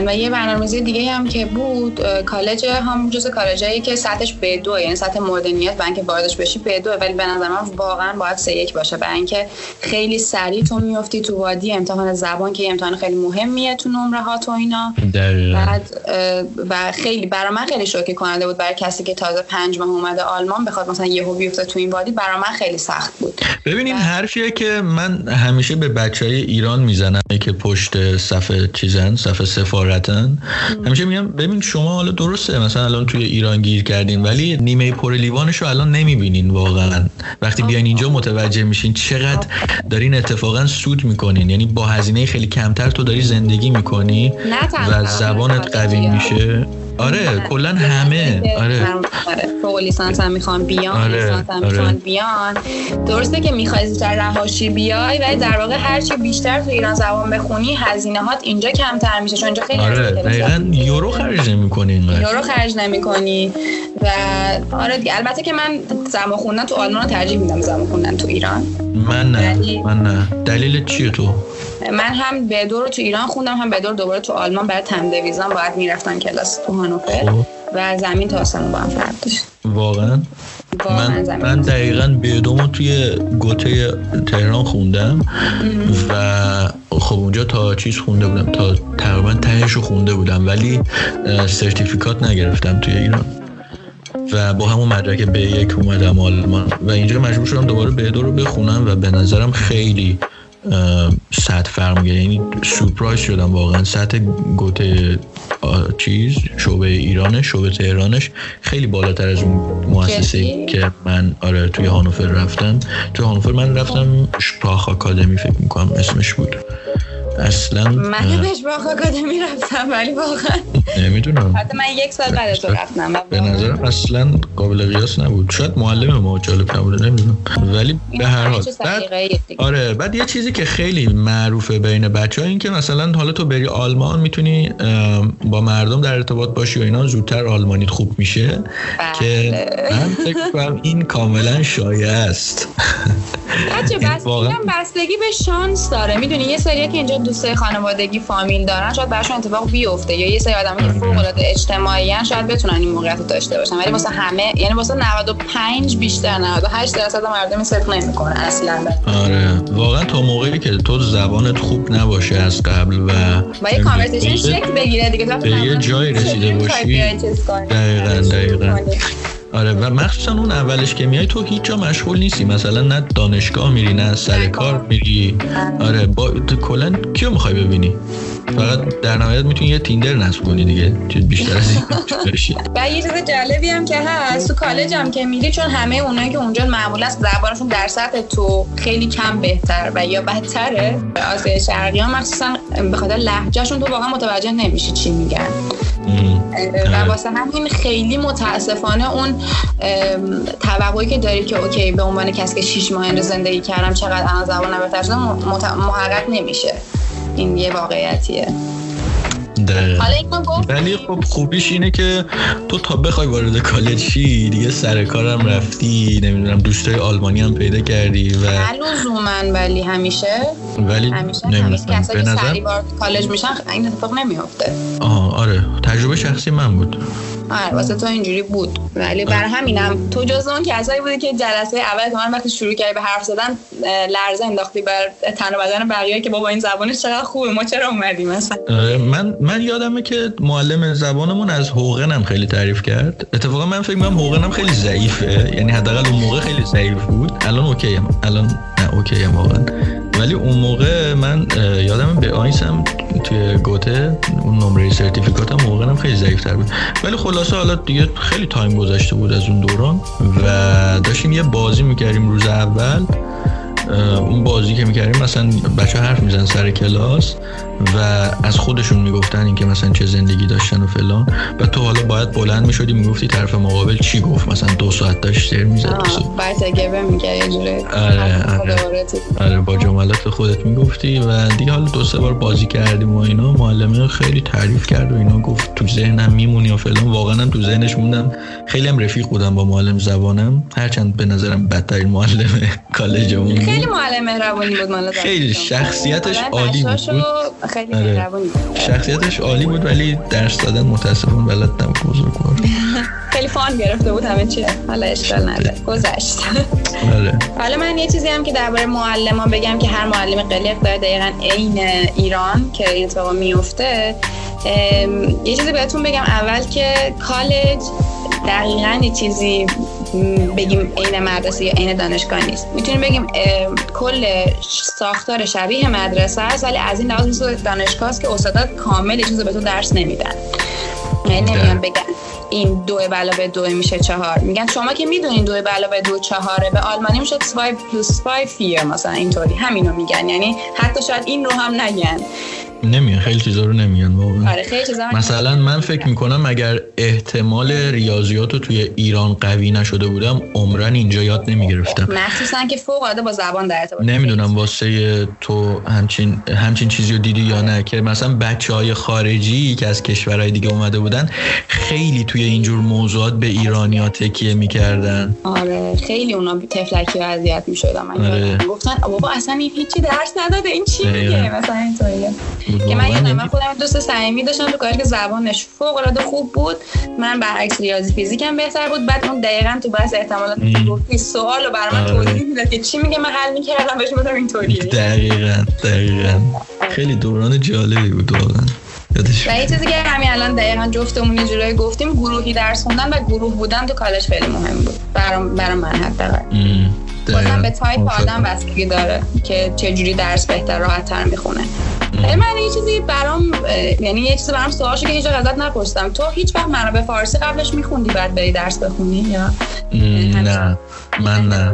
و یه برنامه‌ریزی دیگه هم که بود کالج هم جز کالجایی که سطحش به دو یعنی سطح مورد نیت برای اینکه واردش بشی به دو ولی به نظر من واقعا باید سه یک باشه برای اینکه خیلی سریع تو میفتی تو وادی امتحان زبان که امتحان خیلی مهمیه تو نمره ها تو اینا. بعد و خیلی برای من خیلی شوکه کننده بود برای کسی که تازه پنج ماه اومده آلمان بخواد مثلا یهو بیفته تو این وادی برای من خیلی سخت بود. ببینین حرفیه که من همیشه به بچه های ایران می‌زنم که پشت صفحه چیزن صفحه سفارتن همیشه میگم ببین شما حالا درسته مثلا الان توی ایران گیر کردین ولی نیمه پر لیوانش رو الان نمی‌بینین واقعا. وقتی بیاین اینجا متوجه میشین چقدر دارین اتفاقا سود می‌کنین. یعنی با هزینه خیلی کمتر تو داری زندگی می‌کنی و زبانت قوی میشه. آره کلا همه. آره. فوق لیسانس هم می‌خوان بیان آره. لیسانس هم می‌خوان آره. بیان. درسته که می‌خوای زودتر رهاشی بیای ولی در واقع هرچی بیشتر تو ایران زبان بخونی هزینه هات اینجا کمتر میشه چون اینجا خیلی آره دقیقاً یورو خرج نمی‌کنی یورو خرج نمی‌کنی. و آره دیگه البته که من زبان خوندن تو آلمان ترجیح میدم زبان خوندن تو ایران. من نه من نه. دلیل چیه تو؟ من هم به دور رو تو ایران خوندم هم به دور دوباره تو آلمان برای تم دویزم باید می‌رفتم کلاس تو هانوفر خب. و زمین تا آسمون با هم فرق داشت. واقعا؟ من, من دقیقا بیدومو توی گوته تهران خوندم و خب اونجا تا چیز خونده بودم تا تقریبا تهش رو خونده بودم ولی سرتیفیکات نگرفتم توی ایران. و با همون مدرک به یک اومدم آلمان. و اینجا مجبور شدم دوباره به دو رو بخونم و به نظرم خیلی سطح فرق میگه یعنی سورپرایز شدم واقعا. سطح گوته چیز شعبه ایرانش شعبه تهرانش خیلی بالاتر از اون مؤسسه که من آره توی هانوفر رفتم. توی هانوفر من رفتم شپراخ آکادمی فکر می‌کنم اسمش بود. اصلا من بهش باخ آکادمی رفتم ولی واقعا. نمی‌دونم. حتی من یک سال بعد تو رفتم به نظرم اصلا قابل قیاس نبود. شاید معلم ما جالب نبوده نمی‌دونم. ولی به هر حال. بعد آره بعد یه چیزی که خیلی معروفه بین بچه ها این که مثلا حالا تو بری آلمان می‌تونی با مردم در ارتباط باشی و اینا زودتر آلمانیت خوب میشه. بله. که من فکر کنم این کاملا شایع است. بچه بستگی به شانس داره. می‌دونی یه سری که اینجا دوستای خانوادگی فامیل دارن شاید براشون اتفاق بیفته یا یه سری آدمی که فوق العاده اجتماعی شاید بتونن این موقعیت رو داشته باشن. ولی واسه همه یعنی واسه 95 بیشتر 98 درصد مردم صدق نمی‌کنن اصلا. آره. واقعا تا موقعی که تو زبانت خوب نباشه از قبل و با یه کانورسیشن شکل بگیره دیگه به یه جایی رسیده باشی. دقیقاً دقیقاً. آره و مخصوصا اون اولش که میای تو هیچ جا مشغول نیستی. مثلا نه دانشگاه میری نه سر کار میری. آره با تو کلا کیو می‌خوای ببینی؟ فقط در نهایت می‌تونی یه تیندر نصب کنی دیگه. چیز بیشتر از این و یه چیز جالبی هم که هست تو کالج هم که میری چون همه اونایی که اونجا معمول است زبانشون در سطح تو خیلی کم بهتر و یا بدتره. آسیا شرقی ها مخصوصا به خاطر لهجهشون تو واقعا متوجه نمیشی چی میگن. و واسه همین خیلی متاسفانه اون توقعی که داری که اوکی به عنوان کسی که 6 ماه اینجا زندگی کردم چقدر انا زبانم بهتر محقق نمیشه. این یه واقعیتیه. ولی خب خوبیش اینه که تو تا بخوای وارد کالج شی دیگه سر کارم رفتی نمی‌دونم دوستای آلمانی هم پیدا کردی و لزوما ولی همیشه. ولی همیشه همیشه کسایی که سری وارد کالج میشن این اتفاق نمیفته آها آره. تجربه شخصی من بود. آره واسه تو اینجوری بود. ولی برای همینم تو جز اون کسایی بودی که جلسه اول تو من وقتی شروع کردی به حرف زدن لرزه انداختی بر تن و بدن بقیه که بابا این زبانش چقدر خوبه ما چرا اومدیم مثلا؟ آره من من یادمه که معلم زبانمون از حرف زدنم خیلی تعریف کرد. اتفاقا من فکر می‌کنم حرف زدنم خیلی ضعیفه. یعنی حداقل اون موقع خیلی ضعیف بود. الان okay ام الان okay ام واقعا. ولی اون موقع من یادم به آینسم توی گوته اون نمره سرتیفیکاتم موقع هم خیلی ضعیفتر بود. ولی خلاصه حالا دیگه خیلی تایم گذشته بود از اون دوران و داشتیم یه بازی می‌کردیم روز اول. اون بازی که می‌کردیم مثلا بچه حرف میزن سر کلاس و از خودشون می‌گفتن اینکه مثلا چه زندگی داشتن و فلان. و تو حالا باید بلند می‌شدی می‌گفتی طرف مقابل چی گفت؟ مثلا دو ساعت داشت سر می‌زد آره آره. آره با جملات خودت می‌گفتی و دیگه حالا دو سه بار بازی کردیم و اینا. معلمه خیلی تعریف کرد و اینا گفت تو ذهنم میمونی و فلان. واقعا هم تو ذهنش موندم. خیلی هم رفیق بودم با معلم زبانم. هرچند به نظرم بدترین معلم کالجمون خیلی معلم مهربونی بود مالا خیلی شخصیتش عالی بود. خیلی آره. مهربونی شخصیتش عالی بود ولی درس دادن متاسفانه بلد نبود بزرگوار خیلی فان گرفته بود همه چیه حالا اشکال نداره. گذشت. آره. حالا من یه چیزی هم که درباره معلمان بگم که هر معلم قلیق داره دقیقا عین ایران که این اتفاق میفته یه چیزی بهتون بگم. اول که کالج دقیقا یه چیزی بگیم عین مدرسه یا عین دانشگاه نیست. می‌تونیم بگیم کل ساختار شبیه مدرسه است ولی از این لحاظ مثل دانشگاه است که استادات کامل چیز به تو درس نمیدن. یعنی نمیان بگن این دو علاوه دو میشه چهار. میگن شما که می‌دونین دو علاوه دو چهاره به آلمانی میشه 5 پلس 5 فیر مثلا اینطوری. همینو میگن. یعنی حتی شاید این رو هم نگن. نمیان خیلی چیزا رو نمیان. واقعا آره خیلی چیزا مثلا من فکر می‌کنم اگر احتمال ریاضیات رو توی ایران قوی نشده بودم عمرن اینجا یاد نمی‌گرفتم. مخصوصا که فوق العاده با زبان در ارتباط. نمی‌دونم واسه تو همچین همچین چیزی رو دیدی یا نه. که مثلا بچه های خارجی که از کشورهای دیگه اومده بودن خیلی توی اینجور موضوعات به ایرانیا تکیه می‌کردن. آره خیلی اونا تفلکی و اذیت می‌شدن. من آره. گفتن بابا اصلا این هیچی درس نداده این چی میگه؟ مثلا اینطوریه. که من یادم من خودم دوست صمیمی داشتم تو کاری که زبانش فوق العاده خوب بود. من برعکس ریاضی فیزیکم بهتر بود. بعد اون دقیقا تو بحث احتمالات گفتی سوالو برای من آره. توضیح می‌داد که چی میگه؟ من حل می‌کردم بهش می‌گفتم اینطوریه دقیقاً دقیقاً. خیلی دوران جالبی بود واقعا. و یه چیزی که همین الان دقیقا جفتمون اینجوری گفتیم گروهی درس خوندن و گروه بودن تو کالج خیلی مهم بود. برام برام من حداقل. بازم به تایپ آدم بستگی داره که چه جوری درس بهتر راحت تر می‌خونه من یه چیزی برام یعنی یه چیزی برام سواله که هیچ ازت نپرسیدم. تو هیچ وقت منبع فارسی قبلش میخوندی بعد بری درس بخونی یا؟ نه. من نه.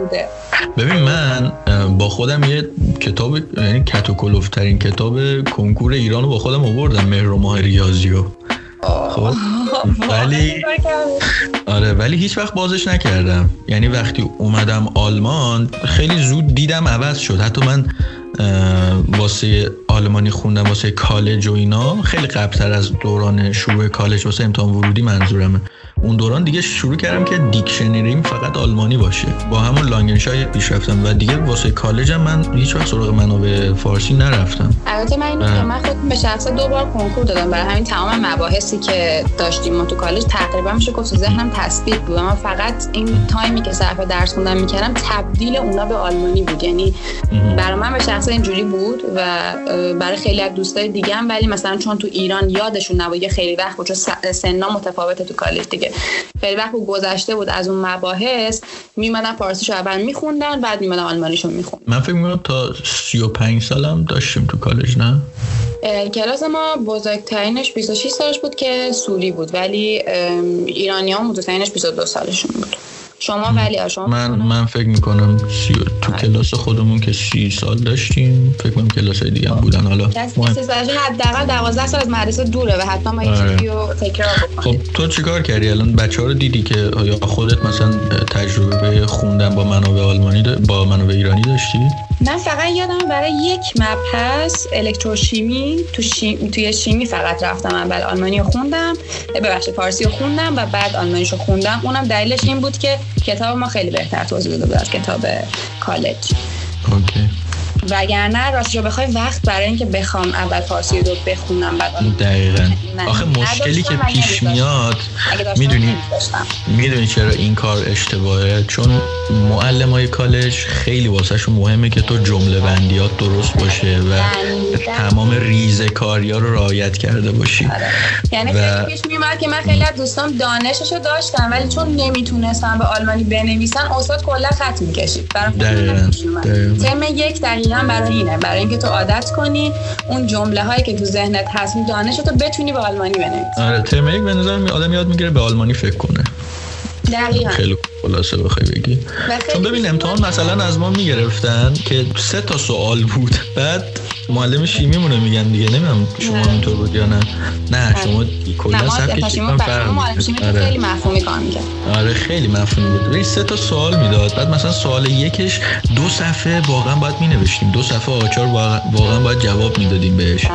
ببین من با خودم یه کتاب یعنی کتوکلوفترین کتاب کنکور ایران رو با خودم آوردم مهر و ماه ریاضی خب. ولی آره ولی هیچ وقت بازش نکردم. یعنی وقتی اومدم آلمان خیلی زود دیدم عوض شد. حتی من واسه آلمانی خوندم واسه کالج و اینا خیلی قبلتر از دوران شروع کالج واسه امتحان ورودی منظورمه. اون دوران دیگه شروع کردم که دیکشنریم فقط آلمانی باشه. با همون لانگنشای پیش رفتم و دیگه واسه کالجم من هیچ وقت سراغ منابع فارسی نرفتم. البته من من خودم به شخص دو بار کنکور دادم. برای همین تمام مباحثی که داشتیم ما تو کالج تقریبا میشه گفت ذهنم تثبیت بود. من فقط این تایمی که صرف درس خوندن می‌کردم تبدیل اونا به آلمانی بود. یعنی برای من به شخص اینجوری بود و برای خیلی از دوستای دیگه هم ولی مثلا چون تو ایران یادشون نبود خیلی وقت بود چون سنا متفاوته تو کالج دیگه. خیلی وقت گذشته بود از اون مباحث میمدن فارسیشو اول میخوندن بعد میمدن آلمانیشو میخوندن. من فکر می‌کنم تا 35 سالم داشتیم تو کالج نه؟ کلاس ما بزرگترینش 26 سالش بود که سوری بود ولی ایرانی ها بزرگترینش 22 سالشون بود. شما ولی شما من من فکر می‌کنم سی... تو آره. کلاس خودمون که سی سال داشتیم فکر کنم کلاس های دیگه هم بودن. حالا حداقل 12 سال از مدرسه دوره و حتما ما آره. رو تکرار خب تو چیکار کردی الان؟ بچه ها رو دیدی که یا خودت مثلا تجربه خوندن با منابع آلمانی با منابع ایرانی داشتی؟ من فقط یادم برای یک مبحث الکتروشیمی تو شیم... توی شیمی فقط رفتم. اول آلمانی رو خوندم ببخشید فارسی رو خوندم و بعد آلمانیش رو خوندم. اونم دلیلش این بود که کتاب ما خیلی بهتر توضیح داده بود از کتاب کالج. اوکی. وگرنه راستش رو بخوای وقت برای اینکه بخوام اول فارسی رو بخونم بعد دقیقا. آخه مشکلی که پیش میاد می‌دونی می‌دونی چرا این کار اشتباهه؟ چون معلم های کالج خیلی واسهشون مهمه که تو جمله بندیات درست باشه و تمام ریزه کاریا رو رعایت کرده باشی. آره. یعنی و... پیش میومد که من خیلی از دوستان دانششو داشتم ولی چون نمی‌تونستم به آلمانی بنویسن استاد کلا خط می‌کشید. برای یک دقیقا برای اینه. برای اینکه تو عادت کنی اون جمله هایی که تو ذهنت هست دانش تو بتونی به آلمانی بنویسی. آره ترم یک به نظر آدم یاد می‌گیره به آلمانی فکر کنه. دقیقا. خیلی خلاصه بخوای بگی. چون ببین امتحان مثلا از ما می‌گرفتن که سه تا سوال بود. بعد معلم شیمیمونه میگن دیگه نمی‌دونم شما اینطور بود یا نه. نه شما کلا سبک شیمی آره. خیلی مفهومی کار می‌کرد. آره خیلی مفهومی بود. ولی سه تا سوال می‌داد. بعد مثلا سوال یکش دو صفحه واقعا باید مینوشتیم. دو صفحه آچار واقعا باید جواب می‌دادیم بهش.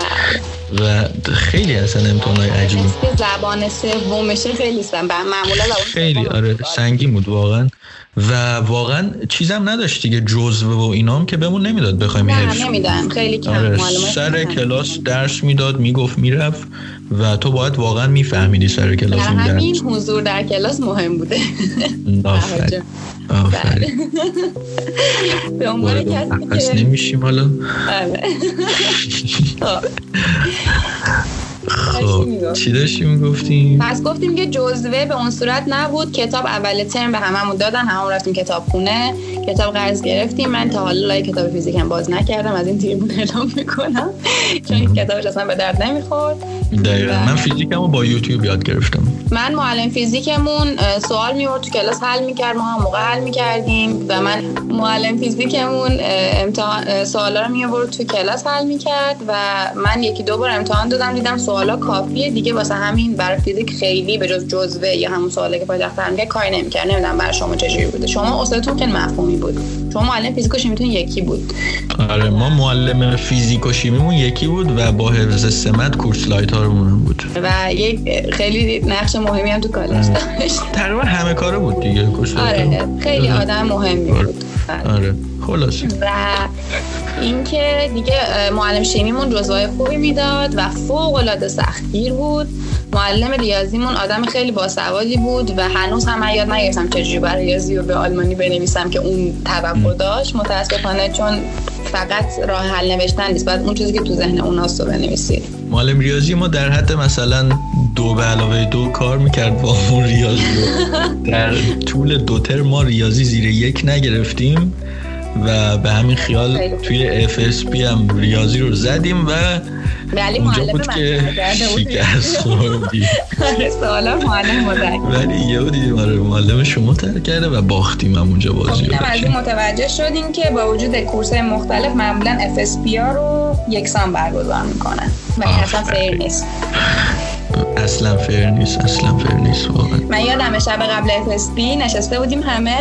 و خیلی اصلا امتحان های عجیب زبان سومشه خیلی سن معمولا خیلی آره سنگین بود واقعا. و واقعا چیزم نداشت دیگه جزوه و اینام که بهمون نمی‌داد بخوایم نه نمیدن. خیلی کم. آره سر کلاس درس می‌داد می‌گفت می‌رفت و تو باید واقعا میفهمیدی سر کلاس اون همین حضور در کلاس مهم بوده. آفرین. آفرین. به عنوان کسی که نمیشیم حالا. آره. خب چی داشتی می‌گفتیم پس گفتیم که جزوه به اون صورت نبود. کتاب اول ترم به هممون دادن هممون رفتیم کتاب خونه کتاب قرض گرفتیم. من تا حالا کتاب فیزیک هم باز نکردم از این تریبون اعلام می‌کنم. چون این کتابش اصلا به درد نمی‌خورد. دقیقا. من فیزیکمو با یوتیوب یاد گرفتم. من معلم فیزیکمون سوال میورد تو کلاس حل می‌کرد ما هم موقع حل می‌کردیم. و من معلم فیزیکمون امتحان سوالا رو میورد تو کلاس حل می‌کرد. و من یکی دو بار امتحان دادم دیدم سوالا کافیه. دیگه واسه همین برای فیزیک خیلی به جز جزوه یا همون سوالی که پای تخته هم کاری نمی‌کرد. نمی‌دونم برای شما چجوری بوده. شما استادتون که مفهومی بود. شما معلم فیزیک و شیمیتون یکی بود. آره ما معلم فیزیک و شیمیمون یکی بود و با حفظ سمت کورس لایت ها بود. و یک خیلی نقش مهمی هم تو کالج داشت. تقریبا همه کاره بود دیگه آره خیلی آره. آدم مهمی بود. آره. خلاص و اینکه دیگه معلم شیمیمون جزوای خوبی می‌داد و فوق العاده سختگیر بود. معلم ریاضیمون آدم خیلی باسوادی بود و هنوز هم یاد نگرفتم چجوری برای ریاضی رو به آلمانی بنویسم که اون توقع داشت. متاسفانه چون فقط راه حل نوشتن نیست بعد اون چیزی که تو ذهن اون رو بنویسید. معلم ریاضی ما در حد مثلا دو به علاوه دو کار می‌کرد با اون ریاضی در طول دو تر ما ریاضی زیر یک نگرفتیم. و به همین خیال توی FSP هم ریاضی رو زدیم و اونجا بود که شکست خوردی سوالا معلم ولی یه دیدیم آره معلم شما تر کرده و باختیم هم اونجا بازی خب از متوجه شدیم که با وجود Kurs مختلف معمولا FSP ها رو یکسان برگزار می‌کنن. و اصلا fair نیست. اصلا fair نیست اصلا fair نیست واقعا. من یادمه شب قبل بی نشسته بودیم همه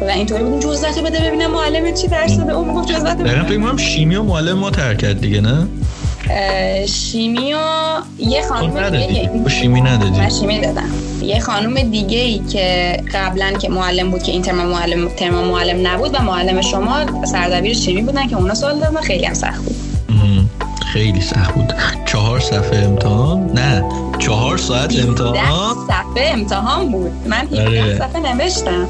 و اینطوری بودیم جزوه بده ببینم معلم چی درس داده. اون می‌گفت جزوه دقیقا فکر کنم شیمی و معلم ما ترک کرد دیگه نه؟ شیمی و یه خانم دیگه. شیمی ندادی من شیمی دادم. یه خانم دیگه ای که قبلا که معلم بود که این ترم معلم ترم معلم نبود و معلم شما سردبیر شیمی بودن که اونا سوال دادن خیلی هم سخت بود. خیلی سخت بود. چهار صفحه امتحان؟ نه چهار ساعت امتحان؟ صفحه امتحان بود. من 17 آره. صفحه نوشتم.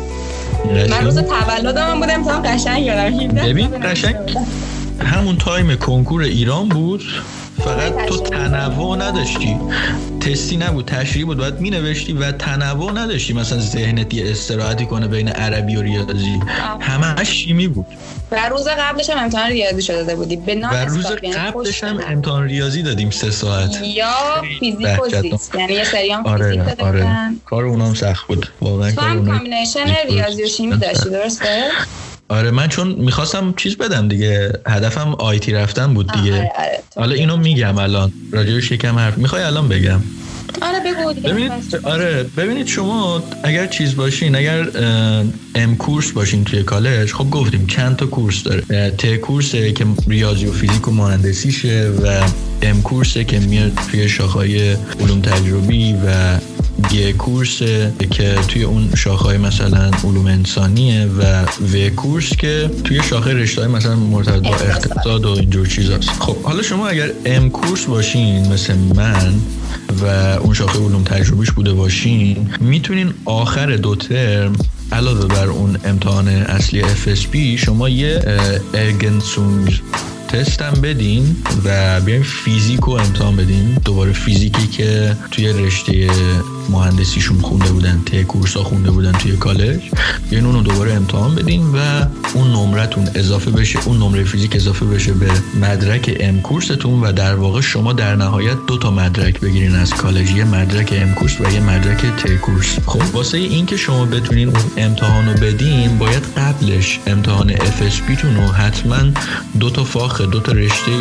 من روز تولدم بود امتحان قشنگ یادم ببین قشنگ همون تایم کنکور ایران بود. فقط تو تنوع نداشتی. تستی نبود تشریح بود باید می نوشتی و تنوع نداشتی مثلا ذهنت یه استراحتی کنه بین عربی و ریاضی. همه شیمی بود؟ و روز قبلش هم امتحان ریاضی شده بودی. به و روز قبلش هم امتحان ریاضی دادیم سه ساعت. یا فیزیک و زیست یعنی یه سری هم آره، فیزیک آره. کار اونم سخت بود. واقعا تو هم combination ریاضی و شیمی داشتی درسته؟ آره من چون می‌خواستم چیز بدم دیگه هدفم IT رفتن بود دیگه. آره آره. حالا اینو میگم الان راجعش یکم حرف می‌خوای الان بگم؟ آره بگو ببینید آره ببینید شما اگر چیز باشین اگر M-Kurs باشین توی کالج خب گفتیم چند تا Kurs داره. T-Kurs ه که ریاضی و فیزیک و مهندسیشه و M-Kurs ه که میاد توی شاخهای علوم تجربی و یه Kurs که توی اون شاخه مثلا علوم انسانیه و W-Kurs که توی شاخه رشته مثلا مرتبط با اقتصاد. و اینجور چیزاست. خب حالا شما اگر M-Kurs باشین مثل من و اون شاخه علوم تجربیش بوده باشین می‌تونین آخر دو ترم علاوه بر اون امتحان اصلی FSP شما یه ارگنسونگ تستم بدین و بیایم فیزیک رو امتحان بدین دوباره فیزیکی که توی رشته مهندسیشون خونده بودن ته کورسا خونده بودن توی کالج. بیاین اون رو دوباره امتحان بدین و اون نمرتون اضافه بشه اون نمره فیزیک اضافه بشه به مدرک M-Kurs تون و در واقع شما در نهایت دو تا مدرک بگیرین از کالج یه مدرک M-Kurs و یه مدرک T-Kurs. خب واسه اینکه شما بتونین اون امتحان رو بدین باید قبلش امتحان FSP تون رو حتما دو تا Fach دو تا رشته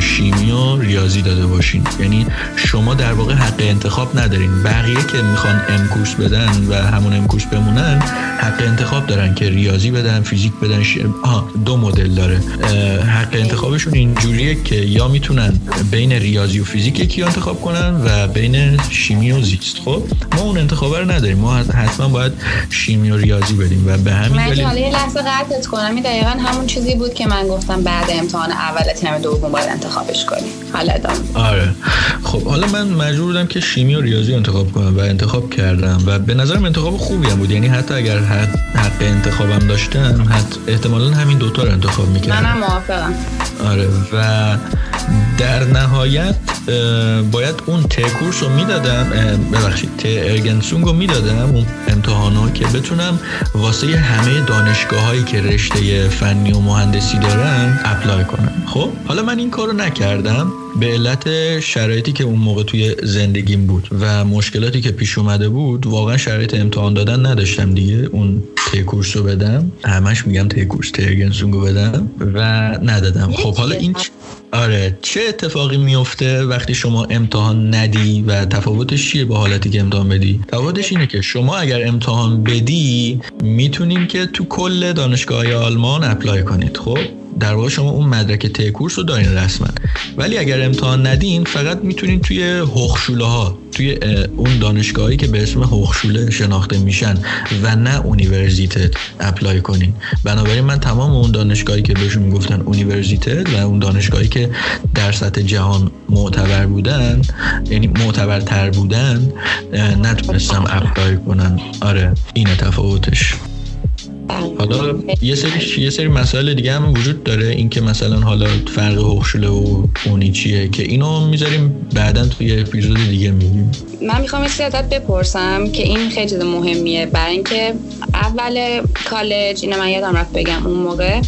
شیمی و ریاضی داده باشین. یعنی شما در واقع حق انتخاب ندارین. بقیه که می‌خوان M-Kurs بدن و همون M-Kurs بمونن حق انتخاب دارن که ریاضی بدن فیزیک بدن ش... آه دو مدل داره. حق انتخابشون اینجوریه که یا می‌تونن بین ریاضی و فیزیک یکی انتخاب کنن و بین شیمی و زیست. خب ما اون انتخاب رو نداریم. ما حتما باید شیمی و ریاضی بدیم و به همین دلیل من یه لحظه قطعت کنم. این دقیقا همون چیزی بود که من گفتم بعد امتحان اول ترم دوم باید انتخابش کنیم. حالا آره. خب حالا من مجبور بودم که شیمی و ریاضی انتخاب کنم و انتخاب کردم و به نظرم انتخاب خوبی هم بود. یعنی حتی اگر حق, حق انتخابم داشتم حتی احتمالا همین دوتا رو انتخاب می‌کردم. منم موافقم. آره و در نهایت باید اون ت کورس رو می‌دادم ببخشید ت ارگنسونگ رو می‌دادم اون امتحانا که بتونم واسه همه دانشگاه هایی که رشته فنی و مهندسی دارن اپلای کنم. خب حالا من این کارو نکردم. به علت شرایطی که اون موقع توی زندگیم بود و مشکلاتی که پیش اومده بود واقعا شرایط امتحان دادن نداشتم دیگه. اون تی کورس رو بدم. همش میگم تی کورس ترگنسونگ رو بدم و ندادم. خب حالا این آره چه اتفاقی میفته وقتی شما امتحان ندی و تفاوتش چیه با حالتی که امتحان بدی؟ تفاوتش اینه که شما اگر امتحان بدی می‌تونیم که تو کل دانشگاه آلمان اپلای کنید خب؟ در واقع شما اون مدرک ته کورس رو دارین رسما. ولی اگر امتحان ندین فقط می‌تونین توی هخشوله ها توی اون دانشگاهی که به اسم هخشوله شناخته میشن و نه Universität apply کنین. بنابراین من تمام اون دانشگاهی که بهشون می‌گفتن Universität و اون دانشگاهی که در سطح جهان معتبر بودن یعنی معتبرتر بودن نتونستم apply کنن. آره اینه تفاوتش. حالا یه سری یه سری مسائل دیگه هم وجود داره. اینکه مثلا حالا فرق Hochschule و Uni چیه که اینو می‌ذاریم بعدا توی اپیزود دیگه میگیم من می‌خوام یه ازت بپرسم که این خیلی چیز مهمیه. برای اینکه اول کالج اینو من یادم رفت بگم اون موقع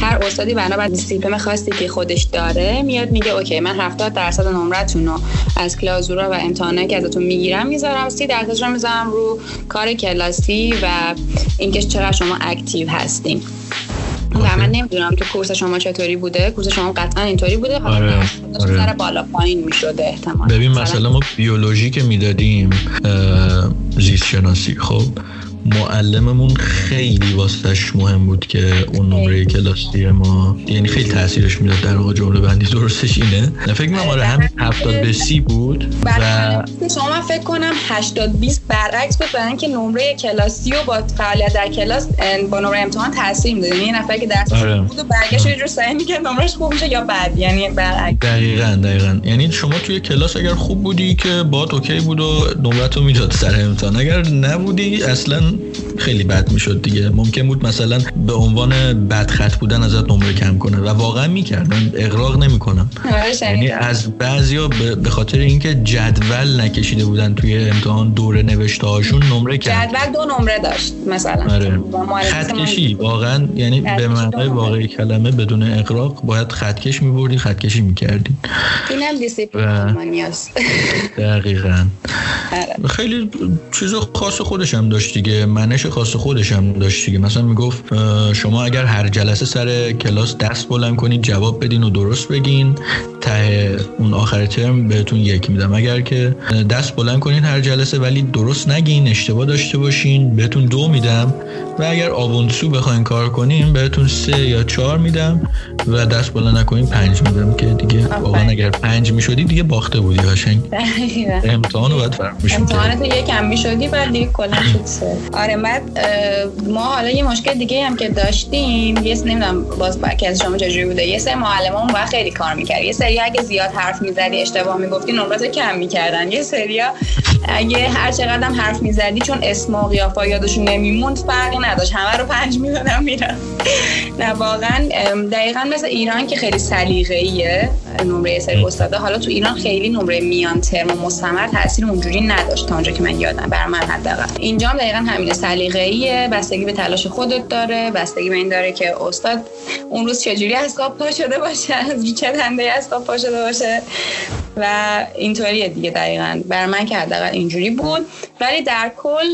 هر استادی بنا بر دیسیپلین خاصی که خودش داره میاد میگه OK من 70 درصد نمرتون رو از Klausur ا و امتحاناتی که ازتون می‌گیرم می‌ذارم 30 درصدش رو می‌ذارم رو کار کلاسی و اینکه چقدر شما active هستین و من نمی‌دونم تو Kurs شما چطوری بوده Kurs شما قطعا اینطوری بوده آره. آره. بالا پایین می‌شده احتمال ببین مثلا ما بیولوژی که می‌دادیم زیست شناسی خب معلممون خیلی واسطش مهم بود که اون نمره کلاسی ما یعنی خیلی تاثیرش می‌داد در واقع جمله بندی درستش اینه. فکر می‌کنم آره همین 70 به 30 بود و شما من فکر کنم 80 20 برعکس بود برای اینکه نمره کلاسی و با فعالیت در کلاس با نمره امتحان تاثیر می‌داد. یعنی نفر که درس آره. بود و برگشت یه جور سعی می‌کرد نمرش خوب میشه یا بد یعنی برعکس. دقیقاً دقیقاً. یعنی شما توی کلاس اگر خوب بودی که با اوکی بود و نمرتو می‌داد سر امتحان. اگر نبودی اصلا خیلی بد می‌شد دیگه. ممکن بود مثلا به عنوان بد خط بودن ازت نمره کم کنه. و واقعا می‌کردن اقراق نمی‌کنم. آره، یعنی از بعضیا به خاطر اینکه جدول نکشیده بودن توی امتحان دوره نوشته هاشون نمره کم. جدول دو نمره داشت مثلا. آره. خط کشی. واقعا یعنی به معنای واقعی کلمه بدون اقراق باید خط کش میبردی خط کشی می‌کردی. اینم دیسیپلین دقیقا. آره. خیلی چیز خاص خودش هم داشت دیگه. منش خاص خودش هم داشت دیگه. مثلا می‌گفت شما اگر هر جلسه سر کلاس دست بلند کنید جواب بدین و درست بگین. ته اون آخر ترم بهتون یک میدم. اگر که دست بلند کنین هر جلسه ولی درست نگین اشتباه داشته باشین بهتون دو میدم. و اگر آبونسو بخواین کار کنیم بهتون سه یا چهار میدم. و دست بلند نکنین پنج میدم که دیگه واقعا اگر پنج می‌شدی دیگه باخته بودی هاشنگ امتحان رو باید فرق می‌شد امتحانت یکم می‌شدی بعد دیگه کلا شد سه. آره بعد ما حالا یه مشکل دیگه هم که داشتیم یه نمی‌دونم باز که از شما چجوری بوده یه سری معلممون با خیلی کار می‌کرد یه سری اگه زیاد حرف می‌زدی اشتباه می‌گفتی نمرات کم می‌کردن. یه سریا اگه هر چقدر حرف می‌زدی چون اسم و قیافه یادشون نمیموند فرقی نداشت. همه رو پنج می‌دادم میرم نه واقعا دقیقا مثل ایران که خیلی سلیقه‌ایه. نمره سری استادا حالا تو ایران خیلی نمره میان ترم و مستمر تاثیر اونجوری نداشت تا اونجا که من یادم بر من حداقل. اینجا هم دقیقا همین سلیقه‌ایه. بستگی به تلاش خودت داره. بستگی به این داره که استاد اون روز چجوری از پا شده باشه از چه دنده از پا شده باشه. و اینطوریه دیگه دقیقا. بر من که حداقل اینجوری بود. ولی در کل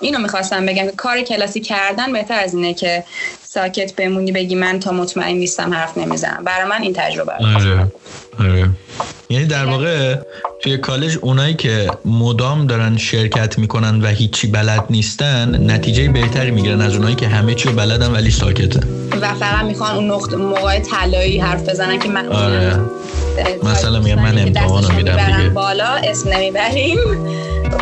اینو می‌خواستم بگم که کار کلاسی کردن بهتر از اینه که ساکت بمونی بگی من تا مطمئن نیستم حرف نمی‌زنم برای من این تجربه آره. آره. یعنی در واقع توی کالج اونایی که مدام دارن شرکت می‌کنن و هیچی بلد نیستن نتیجه بهتری می‌گیرن از اونایی که همه چی بلدن ولی ساکته و فقط می‌خوان اون نقطه موقع طلایی حرف بزنن که من آره. مثلا میگم من امتحانو میدم دیگه بالا اسم نمی‌بریم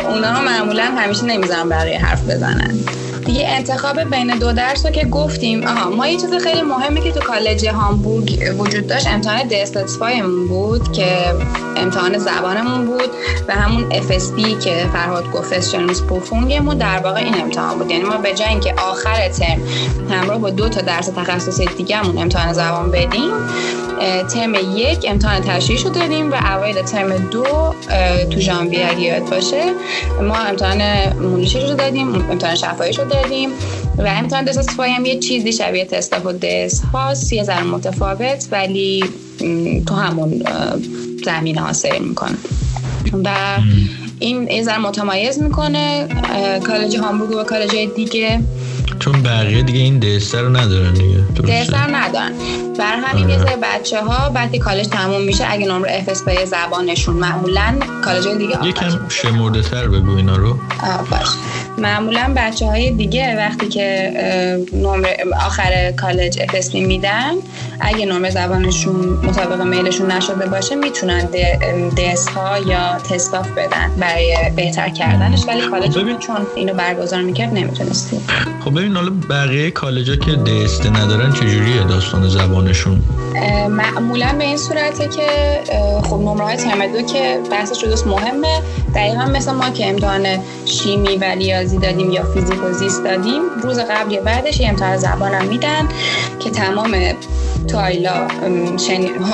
اونا معمولا همیشه نمی‌زنن برای حرف بزنن دیگه انتخاب بین دو درس رو که گفتیم. آها ما یه چیز خیلی مهمی که تو کالج هامبورگ وجود داشت امتحان دستاتفایمون بود که امتحان زبانمون بود و همون FSP که فرهاد گفت فشنس پروفونگمون در واقع این امتحان بود. یعنی ما به جای اینکه آخر ترم همراه با دو تا درس تخصصی دیگهمون امتحان زبان بدیم ترم یک امتحان تشریح رو دادیم و اوایل ترم دو تو ژانویه یاد باشه ما امتحان مونیشش رو دادیم امتحان شفایش رو دادیم و امتحان دست هم یه چیزی شبیه تست و دست هاست یه ذره متفاوت ولی تو همون زمینه ها سیر می‌کنه. و این یه ذره متمایز می‌کنه کالج هامبورگ و کالج دیگه. چون بقیه دیگه این دستر رو ندارن دیگه. دستر ندارن. بر همین یه سری بچه ها وقتی کالج تموم میشه اگه نمره اف اس زبانشون معمولا کالج دیگه یکم شمرده تر بگو اینا رو. باش. معمولا بچه های دیگه وقتی که نمره آخر کالج اف میدن اگه نمره زبانشون مطابق میلشون نشده باشه می‌تونن دست ها یا تستاف بدن برای بهتر کردنش. ولی کالج چون اینو برگزار می‌کرد نمی‌تونستی خب ببین حالا بقیه کالجا که دست ندارن چجوریه داستان زبانشون؟ معمولا به این صورته که خب نمره های ترم دو که بحثش دوست مهمه. دقیقا مثل ما که امتحان شیمی و ریاضی دادیم یا فیزیک و زیست دادیم روز قبل یا بعدش یه امتحان زبانم میدن که تمام Teil ا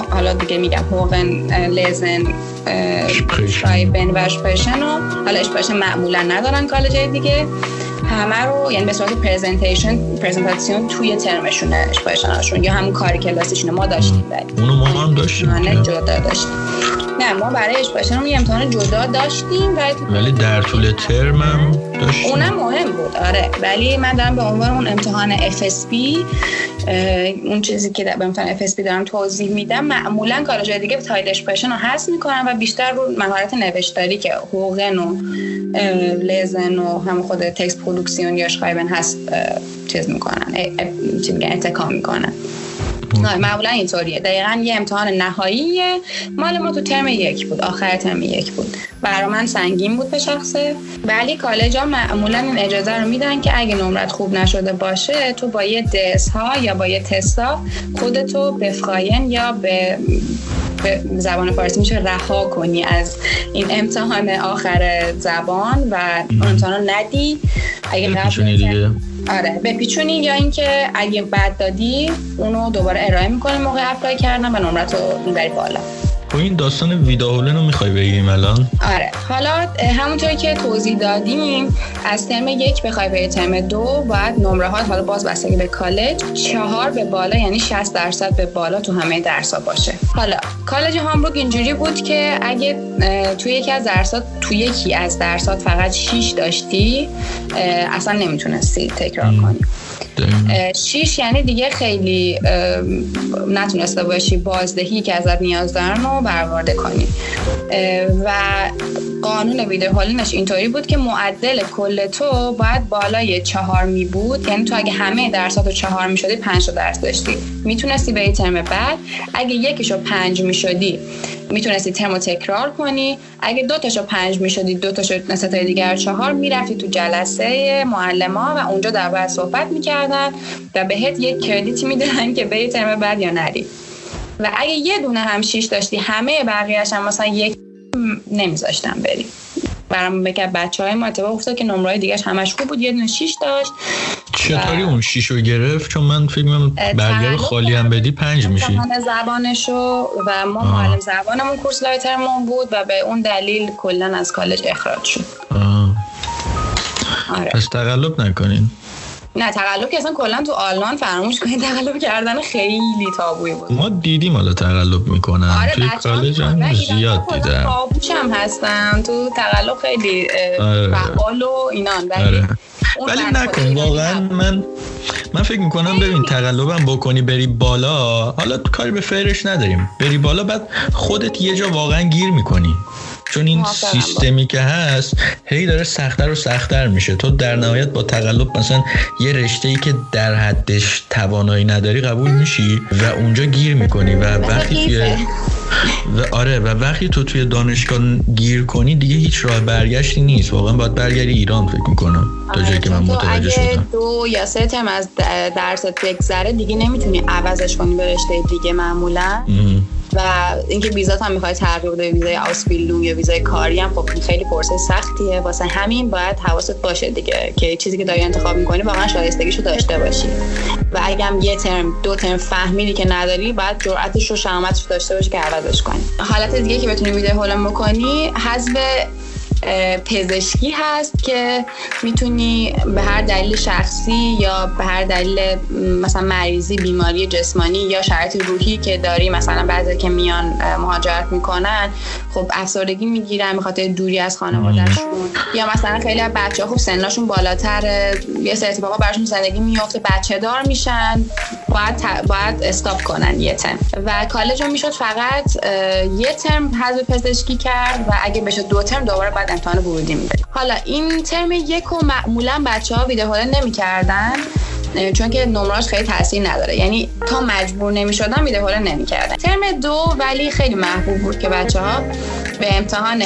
حالا دیگه میگم Hören Lesen Schreiben و Sprechen حالا Sprechen معمولا ندارن کالج دیگه. همه رو یعنی به صورت presentation Präsentation توی ترمشونه Sprechen اشون یا همون کاری کلاسیشونه ما داشتیم. ولی اونو ما هم داشتیم. جدا داشتیم. نه ما برای Sprechen یه امتحان جدا داشتیم ولی در طول ترم هم داشتیم. اونم مهم بود آره. ولی من دارم به عنوان اون امتحان FSP اون چیزی که به امتحان FSP دارم توضیح میدم معمولا کالجای دیگه Teil Sprechen رو حذف می‌کنن و بیشتر رو مهارت نوشتاری که Hören و Lesen و هم خود Textproduktion یا Schreiben هست چیز می‌کنن چی میگن اتکا می‌کنن. معمولا اینطوریه. دقیقا یه امتحان نهایی مال ما تو ترم یک بود. آخر ترم یک بود. برای من سنگین بود به شخصه. ولی کالج ها معمولا این اجازه رو میدن که اگه نمرت خوب نشده باشه تو با یه دس ها یا با یه تستا خودتو بفخاین یا به به زبان فارسی میشه رها کنی از این امتحان آخر زبان و امتحان ندی. اگه آره. بپیچونی یا اینکه اگه بد دادی اونو دوباره ارائه می‌کنی موقع اپلای کردن و نمرت رو می‌بری بالا. خب این داستان ویداهولن رو می‌خوای بگیم الان؟ آره. حالا همونطوری که توضیح دادیم از ترم یک بخوای به ترم دو باید نمره ها حالا باز بستگی به کالج چهار به بالا یعنی 60 درصد به بالا تو همه درس ها باشه. حالا کالج هامبورگ اینجوری بود که اگه توی یکی از درسات تو یکی از درسات فقط 6 داشتی اصلا نمی‌تونستی تکرار کنی. شیش یعنی دیگه خیلی نتونسته باشی بازدهی که ازت نیاز دارن رو برآورده کنی. و قانون ویدیو هولینش اینطوری بود که معدل کل تو باید بالای چهار می بود. یعنی تو اگه همه درسات رو چهار می شدی پنج درس داشتی. می‌تونستی به ترم بعد اگه یکیشو پنج می شدی می‌تونستی ترم تکرار کنی. اگه دو تاشو پنج می‌شدی دو تاشو ستای دیگر چهار می‌رفتی تو جلسه معلما و اونجا در باید صحبت می‌کردن و بهت یک کردیتی میدن که به ترم بعد یا نری. و اگه یه دونه هم شیش داشتی همه بقیهش هم مثلا یک نمیذاشتن بری برام بگم بچه های ما اتفاق افتاد که نمره دیگهش همش خوب بود. یه دونه شیش داشت. چطوری اون شیش رو گرفت؟ چون من فکر برگر خالی هم بدی پنج میشی. زبانشو و ما معلم زبانمون کورس لایترمون بود و به اون دلیل کلا از کالج اخراج شد. آره. پس تقلب نکنین. نه تقلب که اصلا کلا تو آلمان فراموش کنید تقلب کردن خیلی تابوی بود. ما دیدیم حالا تقلب می‌کنن. آره توی کالج هم زیاد دیدم هم هستن. تو تقلب خیلی آره. فعال و اینان. ولی آره. ولی نکن واقعا من من فکر می‌کنم ببین تقلبم بکنی بری بالا حالا کاری به فیرش نداریم. بری بالا بعد خودت یه جا واقعا گیر می‌کنی. چون این سیستمی که هست هی داره سختتر و سختتر میشه. تو در نهایت با تقلب مثلا یه رشته ای که در حدش توانایی نداری قبول میشی و اونجا گیر می‌کنی و وقتی توی و آره و وقتی تو توی دانشگاه گیر کنی دیگه هیچ راه برگشتی نیست. واقعا باید برگردی ایران فکر می‌کنم تا آره، جایی که من متوجه شدم. دو یا سه ترم از درست بگذره دیگه نمی‌تونی عوضش کنی به رشته دیگه معمولا. و اینکه ویزات هم می‌خوای تغییر بده ویزای آسپیلو یا ویزای کاری هم خب خیلی پرسه سختیه. واسه همین باید حواست باشه دیگه که چیزی که داری انتخاب می‌کنی واقعا شایستگیشو داشته باشی. و اگه هم یه ترم دو ترم فهمیدی که نداری باید جرأتش رو شهامتش داشته باشی که عوضش کنی. حالت دیگه که بتونی ویدیو هولم بکنی حذف پزشکی هست که می‌تونی به هر دلیل شخصی یا به هر دلیل مثلا مریضی بیماری جسمانی یا شرایط روحی که داری مثلا بعضی که میان مهاجرت می‌کنن خب افسردگی می‌گیرن به خاطر دوری از خانوادهشون. یا مثلا خیلی از بچه ها خب سنشون بالاتر یه سری اتفاقا براشون زندگی میفته بچه دار میشن باید باید استاپ کنن یه ترم. و کالج می‌شد فقط یه ترم حذف پزشکی کرد و اگه بشه دو ترم دوباره بعد امتحان ورودی میده. حالا این ترم یک و معمولا بچه ها ویدیو نمی‌کردن چون که نمراش خیلی تاثیر نداره. یعنی تا مجبور نمی‌شدن ویدیو نمی نمی‌کردن. ترم دو ولی خیلی محبوب بود که بچه ها به امتحان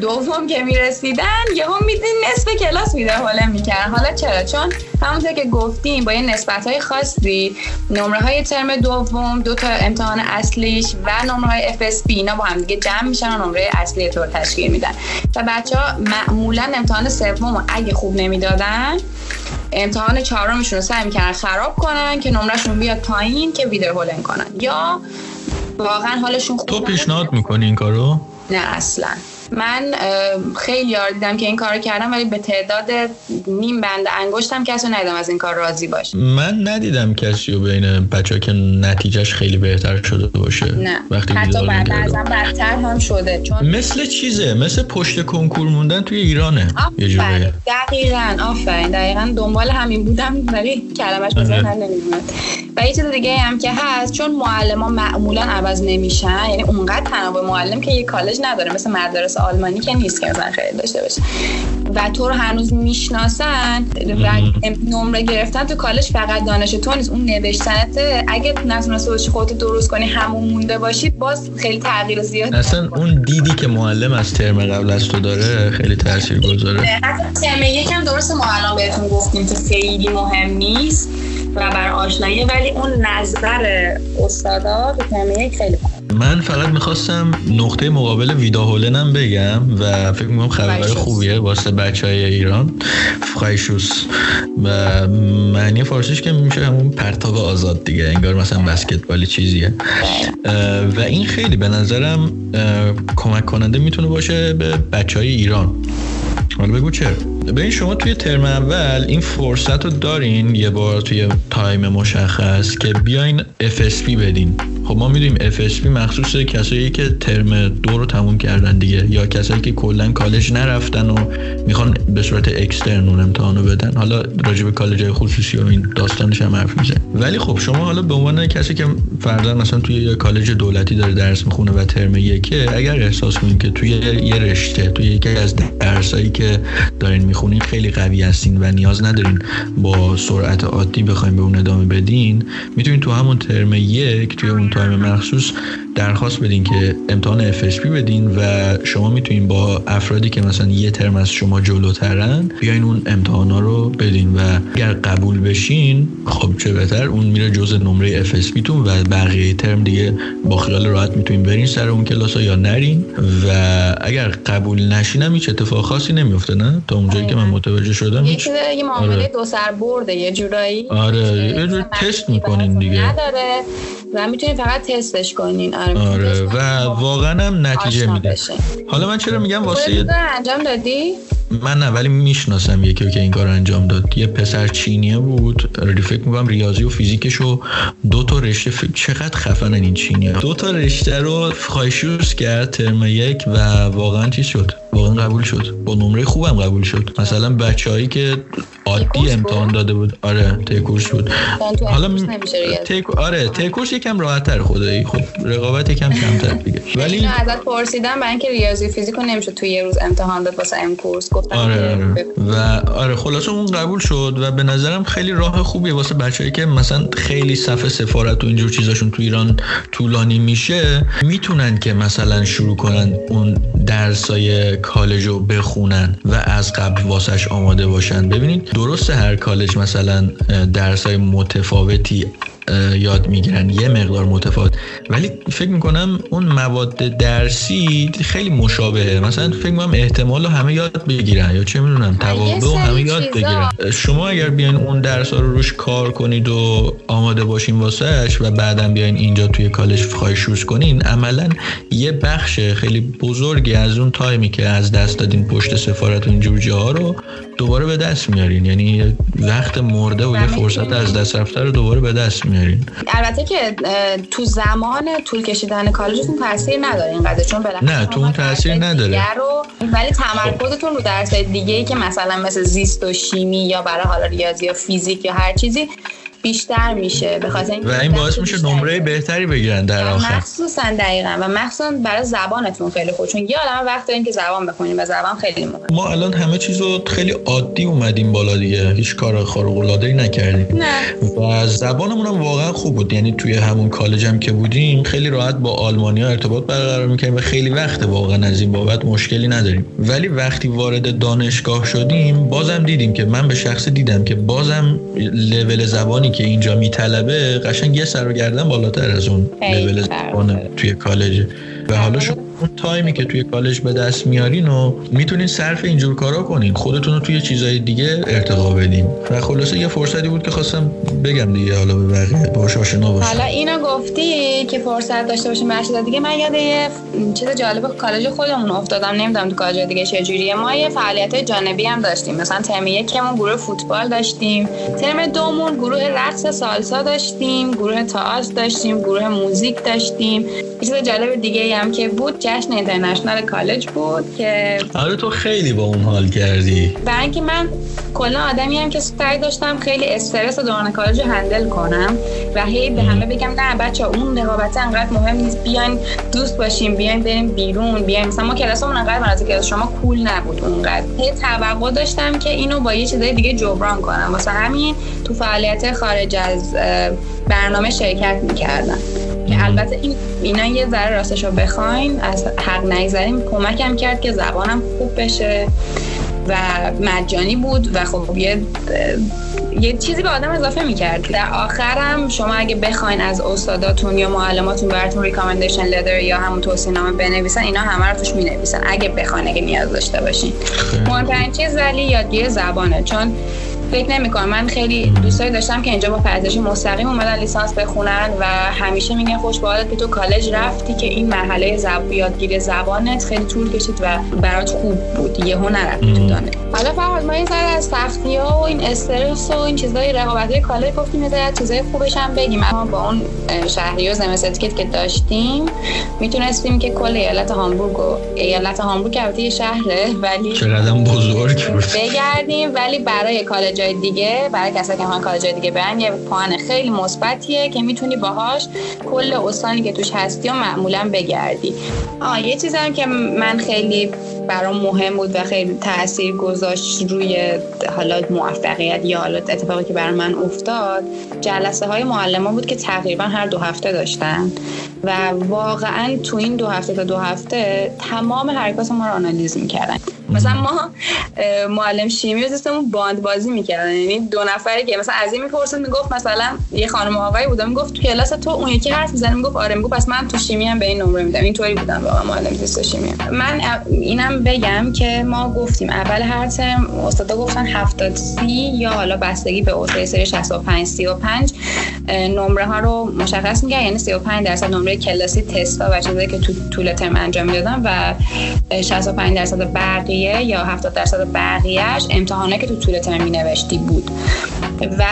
دوم که می‌رسیدن هم میدین نصف کلاس ویدیو حاله می‌کردن حالا چرا؟ چون همونطور که گفتیم با یه نسبت های خاصی نمره های ترم دوم دو تا امتحان اصلیش و نمره های FSP اینا با هم دیگه جمع میشن و نمره اصلی طور تشکیل میدن. و بچه ها معمولا امتحان سوم اگه خوب نمی‌دادن امتحان چهارمشون رو سعی می‌کنن خراب کنن که نمرهشون بیاد پایین که ویدیو هولن کنن. یا واقعا حالشون خوب تو پیشنهاد می‌کنی این کارو؟ نه اصلا. من خیلی یار دیدم که این کار کردم ولی به تعداد نیم بند انگشتم کسی ندیدم از این کار راضی باشه. من ندیدم کسی رو بین بچه که نتیجهش خیلی بهتر شده باشه. نه. وقتی حتی بعد ازم بدتر هم شده چون مثل چیزه؟ مثل پشت کنکور موندن توی ایرانه. یه جوری. دقیقا آفرین. دقیقا دنبال همین بودم ولی کلمش به ذهنم نمیومد و یه چیز دیگه هم که هست چون معلم ها معمولا عوض نمیشن یعنی اونقدر تنوع معلم که یه کالج نداره مثل مدرسه آلمانی که نیست که مثلا خیلی داشته باشه و تو رو هنوز می‌شناسن و نمره گرفتن تو کالج فقط دانش تو نیست اون نوشتنت. اگه نتونسته باشی خودت درست کنی همون مونده باشی باز خیلی تغییر زیاد اصلا اون دیدی که معلم از ترم قبل از تو داره خیلی تاثیر گذاره ترم یکم درست ما الان بهتون گفتیم که خیلی مهم نیست و بر آشنایی ولی اون نظر استادا تو ترم یک خیلی من فقط می‌خواستم نقطه مقابل ویدا هولنم بگم و فکر می‌کنم خبرهای خوبیه واسه بچه های ایران. فایشوس و معنی فارسیش که میشه همون پرتاب آزاد دیگه. انگار مثلا بسکتبالی چیزیه. و این خیلی به نظرم کمک کننده می‌تونه باشه به بچه های ایران. حالا بگو چرا؟ این شما توی ترم اول این فرصت رو دارین یه بار توی time مشخص که بیاین FSP بدین. خب ما می‌دونیم FSP مخصوص کسایی که ترم دو رو تموم کردن دیگه یا کسایی که کلا کالج نرفتن و می‌خوان به صورت extern اون امتحانو بدن. حالا راجع به کالج خصوصی و این داستانش هم حرف ولی خب شما حالا به عنوان کسی که فردا مثلا توی یه کالج دولتی داره درس می‌خونه و ترم یکه اگر احساس کنین که توی یه رشته توی یکی از درسایی که دارین می‌خونین خیلی قوی هستین و نیاز ندارین با سرعت عادی بخواین به اون ادامه بدین می‌تونین تو همون ترم یک توی اون تایم مخصوص درخواست بدین که امتحان FSP بدین و شما می‌تونین با افرادی که مثلا یه ترم از شما جلوترن بیاین اون امتحانا رو بدین و اگر قبول بشین خب چه بهتر اون میره جز نمره FSP تون و بقیه ترم دیگه با خیال راحت می‌تونین برین سر اون کلاس ها یا نرین و اگر قبول نشینم هیچ اتفاق خاصی نمیفته نه؟ تا اونجایی که من متوجه شدم هیچ یه معامله آره. دو سر برده یه جورایی. آره یه جور تست می‌کنین دیگه. نداره. و می‌تونین فقط تستش کنین. آره, آره. و واقعا هم نتیجه میده. حالا من چرا میگم واسه انجام دادی؟ من نه ولی می‌شناسم یکی که این کار انجام داد. یه پسر چینیه بود. فکر می‌کنم ریاضی و فیزیکشو دو تا رشته ف... چقدر خفنن این چینیه دو تا رشته رو خایشوس کرد ترم یک و واقعا چی شد؟ واقعا قبول شد. با نمره خوبم قبول شد. مثلا بچههایی که عادی امتحان داده بود. آره تکورس بود. حالا تک... آره تکورس یکم راحت تر خدایی. خب رقابت یکم کمتر دیگه. ولی ازت پرسیدم برای اینکه ریاضی فیزیکو نمیشه تو یه روز امتحان داد واسه ام کورس گفتم آره, آره. و آره خلاصه اون قبول شد و به نظرم خیلی راه خوبیه واسه بچه‌ای که مثلا خیلی صفحه سفارت و اینجور چیزاشون تو ایران طولانی میشه می‌تونن که مثلا شروع کنن اون درسای کالج رو بخونن و از قبل واسش آماده باشن ببینید درسته هر کالج مثلا درسای متفاوتی یاد می‌گیرن یه مقدار متفاوت. ولی فکر می‌کنم اون مواد درسی خیلی مشابهه. مثلا فکر می‌کنم احتمال رو همه یاد بگیرن یا چه می‌دونم توابع و همه یاد بگیرن. شما اگر بیاین اون درس رو روش کار کنید و آماده باشین واسهش و بعدا بیاین اینجا توی کالج خواهش روز کنین عملا یه بخش خیلی بزرگی از اون تایمی که از دست دادین پشت سفارت و اینجور جاها رو دوباره به دست میارین. یعنی وقت مرده و یه فرصت از دست رفته رو دوباره به دست میارین. البته که تو زمان طول کشیدن کالجتون تاثیر نداره اینقدر چون نه تو اون تاثیر نداره. ولی تمرکزتون رو درس دیگه ای که مثلا مثل زیست و شیمی یا برای حالا ریاضی یا فیزیک یا هر چیزی بیشتر میشه به خاطر و این باعث میشه نمره بهتری بگیرن در آخر. مخصوصا دقیقا. و مخصوصا برای زبانتون خیلی خوب چون یه عالمه وقت داریم که زبان بخونیم و زبان خیلی مهمه ما الان همه چیزو خیلی عادی اومدیم بالا دیگه. هیچ کار خارق العاده نکردیم. نه. و زبانمون هم واقعا خوب بود. یعنی توی همون کالج هم که بودیم خیلی راحت با آلمانیا ارتباط برقرار می‌کنیم و خیلی وقت واقعا از این بابت مشکلی نداریم. ولی وقتی وارد دانشگاه شدیم بازم دیدیم که من به شخص دیدم که بازم لول زبانی که اینجا میطلبه قشنگ یه سر و گردن بالاتر از اون لول توی کالج. و حالا شما اون تایمی که توی کالج به دست میارین و می‌تونین صرف اینجور کارا کنین. خودتون رو توی چیزای دیگه ارتقا بدین. و خلاصه یه فرصتی بود که خواستم بگم دیگه حالا به بقیه. باش آشنا باشم حالا اینو گفتی که فرصت داشته باشیم مرشد دیگه. من یاد یه چیز جالب کالج خودمون افتادم. نمی‌دونم تو کالج دیگه چه جوریه ما یه فعالیت جانبی هم داشتیم. مثلا ترم یکمون گروه فوتبال داشتیم. ترم دومون گروه رقص سالسا داشتیم. گروه تئاتر داشتیم. گروه موزیک داشتیم. یه چیز جالب دیگه هم که بود جشن اینترنشنال کالج بود که آره تو خیلی با اون حال کردی. برای اینکه من کلا آدمی هم که سعی داشتم خیلی استرس دوران کالج هندل کنم و هی به همه بگم نه بچه اون رقابت انقدر مهم نیست بیاین دوست باشیم بیاین بریم بیرون بیاین. مثلا ما کلاسمون انقدر از کلاس شما کول نبود اونقدر. هی توقع داشتم که اینو با یه چیزای دیگه جبران کنم. واسه همین تو فعالیت خارج از برنامه شرکت می‌کردم. البته این اینا یه ذره راستش رو بخواین از حق نگذریم. کمکم کرد که زبانم خوب بشه و مجانی بود و خب یه یه چیزی به آدم اضافه می‌کرد. در آخرم شما اگه بخواین از استاداتون یا معلماتون براتون ریکامندیشن لدر یا همون توصیه نامه بنویسن اینا همه رو توش می‌نویسن. اگه بخواین اگه نیاز داشته باشین. مهمترین چیز ولی یادگیری زبانه. چون فکر نمی‌کنم. من خیلی دوستایی داشتم که اینجا با پرزش مستقیم اومدن لیسانس بخونن و همیشه میگن خوش که تو کالج رفتی که این مرحله زب... یادگیری زبانت خیلی طول کشید و برات خوب بود. یهو نرفتی تو دانه. حالا فرهاد ما یه ذره از سختی ها و این استرس و این چیزای رقابت کالج گفتیم یه چیزای خوبش هم بگیم. اما با اون شهری و زمستیکت که داشتیم می‌تونستیم که کل ایالت هامبورگ و ایالت هامبورگ البته یه شهره ولی چقدر بزرگ بگردیم ولی برای کالج جای دیگه. برای کسایی که می‌خوان کالج جای دیگه برن یه پوان خیلی مثبتیه که می‌تونی باهاش کل استانی که توش هستی و معمولا بگردی. آه یه چیزی هم که من خیلی برام مهم بود و خیلی تاثیر گذاشت روی حالا موفقیت یا حالا اتفاقی که برای من افتاد جلسه های معلم بود که تقریبا هر دو هفته داشتن. و واقعا تو این دو هفته تا دو هفته تمام حرکات ما رو آنالیز می‌کردن. مثلا ما معلم شیمی و سیستمون باند بازی می‌کردن. یعنی دو نفری که مثلا از این می‌پرسید می‌گفت مثلا یه خانم آقایی بود می‌گفت تو کلاس تو اون یکی حرف می‌زنه. می‌گفت آره می‌گفت پس من تو شیمی هم به این نمره میدم. اینطوری بودم واقعا معلم زیست شیمی. من اینم بگم که ما گفتیم اول هر ترم استادا گفتن 70 سی یا حالا بستگی به اوضاع سری 65 35 نمره ها رو مشخص میگه. یعنی 35 درصد نمره کلاسی تستا و چیزایی که تو طول ترم انجام می‌دادن و 65 درصد بقیه یا 70 درصد بقیهش امتحانه که تو طول ترم می نوشتی بود. و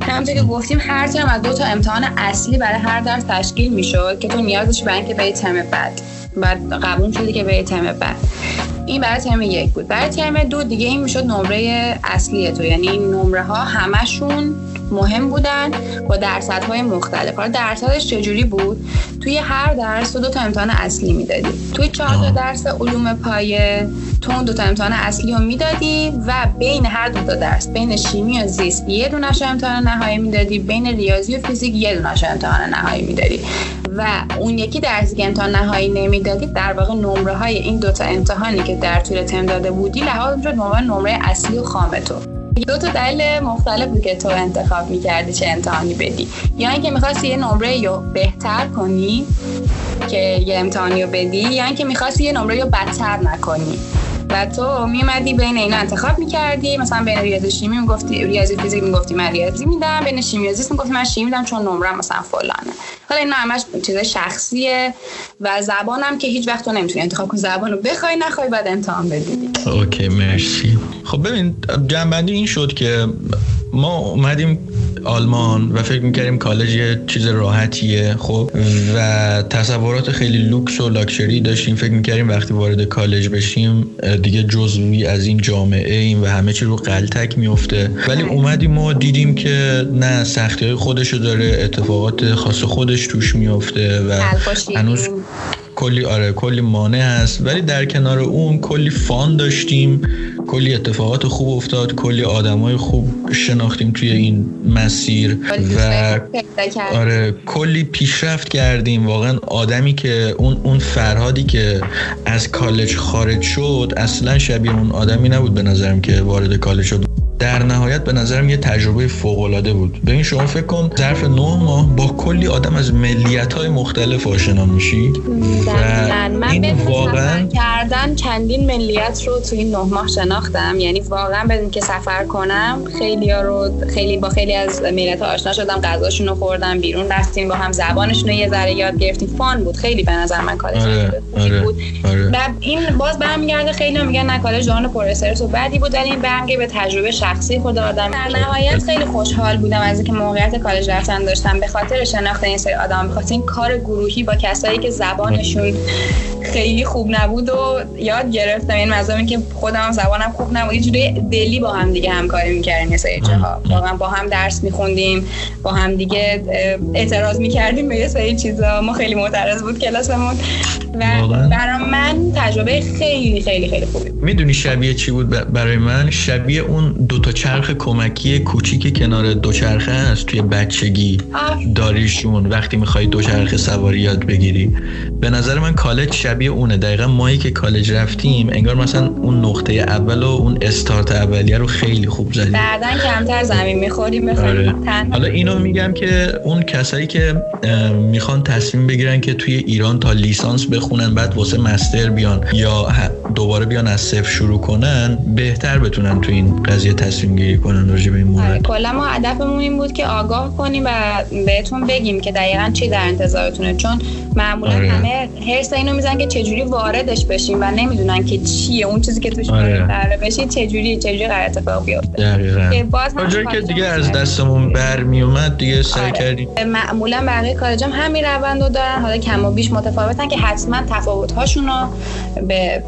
همونطور که گفتیم هر ترم از دو تا امتحان اصلی برای هر درس تشکیل می‌شد که تو نیازش برای اینکه به ترم بعد. بعد قبول شدی که به ترم بعد. این برای ترم یک بود. برای ترم دو دیگه این می‌شد نمره اصلی تو. یعنی این نمره ها همشون مهم بودن با درصدهای مختلف. حالا درصدش چجوری بود؟ توی هر درس تو دو تا امتحان اصلی می‌دادی. توی چهار تا درس علوم پایه تو اون دو تا امتحان اصلی رو می‌دادی و بین هر دو تا درس بین شیمی و زیست یه دونش امتحان نهایی می‌دادی بین ریاضی و فیزیک یه دونش امتحان نهایی می‌دادی. و اون یکی درسی که امتحان نهایی نمی‌دادی در واقع نمره های این دوتا امتحانی که در طول ترم داده بودی لحاظ می‌شد به نمره اصلی و خام تو. دو تا دلیل مختلف بود که تو انتخاب می‌کردی چه امتحانی بدی. یا اینکه می‌خواستی یه نمره رو بهتر کنی که یه امتحانی رو بدی یا اینکه می‌خواستی یه نمره رو بدتر نکنی. و تو میومدی بین اینا انتخاب می‌کردی. مثلا بین ریاضی شیمی می‌گفتی ریاضی فیزیک می‌گفتی من ریاضی میدم. بین شیمی و زیست می‌گفتی من شیمی میدم چون نمره مثلا فلانه. حالا اینا همش چیز شخصیه و زبانم که هیچ وقت تو نمی‌تونی انتخاب کنی. زبان رو بخوای نخوای بعد امتحان بدی. Okay مرسی. خب ببین جمع‌بندی این شد که ما اومدیم آلمان و فکر می‌کردیم کالج یه چیز راحتیه خب؟ و تصورات خیلی لوکس و لاکچری داشتیم. فکر می‌کردیم وقتی وارد کالج بشیم دیگه جزئی از این جامعه ایم و همه چی رو غلتک میفته ولی اومدیم ما دیدیم که نه سختی های خودشو داره اتفاقات خاص خودش توش میفته و هنوز کلی آره کلی مانع هست. ولی در کنار اون کلی فان داشتیم کلی اتفاقات خوب افتاد کلی آدمای خوب شناختیم توی این مسیر و آره کلی پیشرفت کردیم. واقعا آدمی که اون اون فرهادی که از کالج خارج شد اصلا شبیه اون آدمی نبود به نظرم که وارد کالج شد. در نهایت به نظرم یه تجربه فوق العاده بود. ببین شما فکر کن ظرف نه ماه با کلی آدم از ملیت های مختلف آشنا میشی. و من این واقعا کردن چندین ملیت رو توی این نه ماه شناختم. یعنی واقعا بدون که سفر کنم خیلی ها رو خیلی با خیلی از ملیت ها آشنا شدم غذاشون رو خوردم بیرون رفتیم با هم زبانشون رو یه ذره یاد گرفتیم. فان بود خیلی به نظر من کالج آره، آره، بود. آره. و این باز برمیگرده خیلی میگن نه کالج دوران پر و بعدی بود ولی این برمیگرده به تجربه شخصی خود آدم در نهایت خیلی خوشحال بودم از اینکه موقعیت کالج رفتن داشتم. به خاطر شناخت این سری آدم به خاطر این کار گروهی با کسایی که زبانشون خیلی خوب نبود و یاد گرفتم. این مزامی که خودم زبانم خوب نبود. یه دلی با هم دیگه همکاری می‌کردیم. یه سری جاها واقعا با هم درس میخوندیم با هم دیگه اعتراض می‌کردیم به یه سری چیزا. ما خیلی معترض بود کلاسمون. و برای من تجربه خیلی خیلی خیلی خوبی می‌دونی شبیه چی بود برای من؟ شبیه اون دو تا چرخ کمکی کوچیک کنار دوچرخه هست توی بچگی داریشون. وقتی می‌خوای دوچرخه سواری یاد بگیری به نظر من کالج شبیه اونه. دقیقا مایی که کالج رفتیم انگار مثلا اون نقطه اول و اون استارت اولیه رو خیلی خوب زدیم. بعدا کمتر زمین می‌خوریم آره. حالا اینو میگم که اون کسایی که می‌خوان تصمیم بگیرن که توی ایران تا لیسانس بخونن بعد واسه مستر بیان یا دوباره بیان از صفر شروع کنن بهتر بتونن تو این قضیه تصمیم گیری کنن راجع به این مورد آره، کلا ما هدفمون این بود که آگاه کنیم و بهتون بگیم که دقیقا چی در انتظارتونه. چون معمولا آره. همه هرس اینو می‌زنن که چجوری واردش بشیم و نمی‌دونن که چیه. اون چیزی که توش آره. قرار بشی چجوری چجوری قرار اتفاق بیفته؟ دقیقاً. که باز که دیگه از دستمون برمی اومد دیگه سعی آره. کردیم. معمولا بقیه کالجام همین روندو دارن. حالا کم و بیش متفاوتن که حتما تفاوت هاشون رو به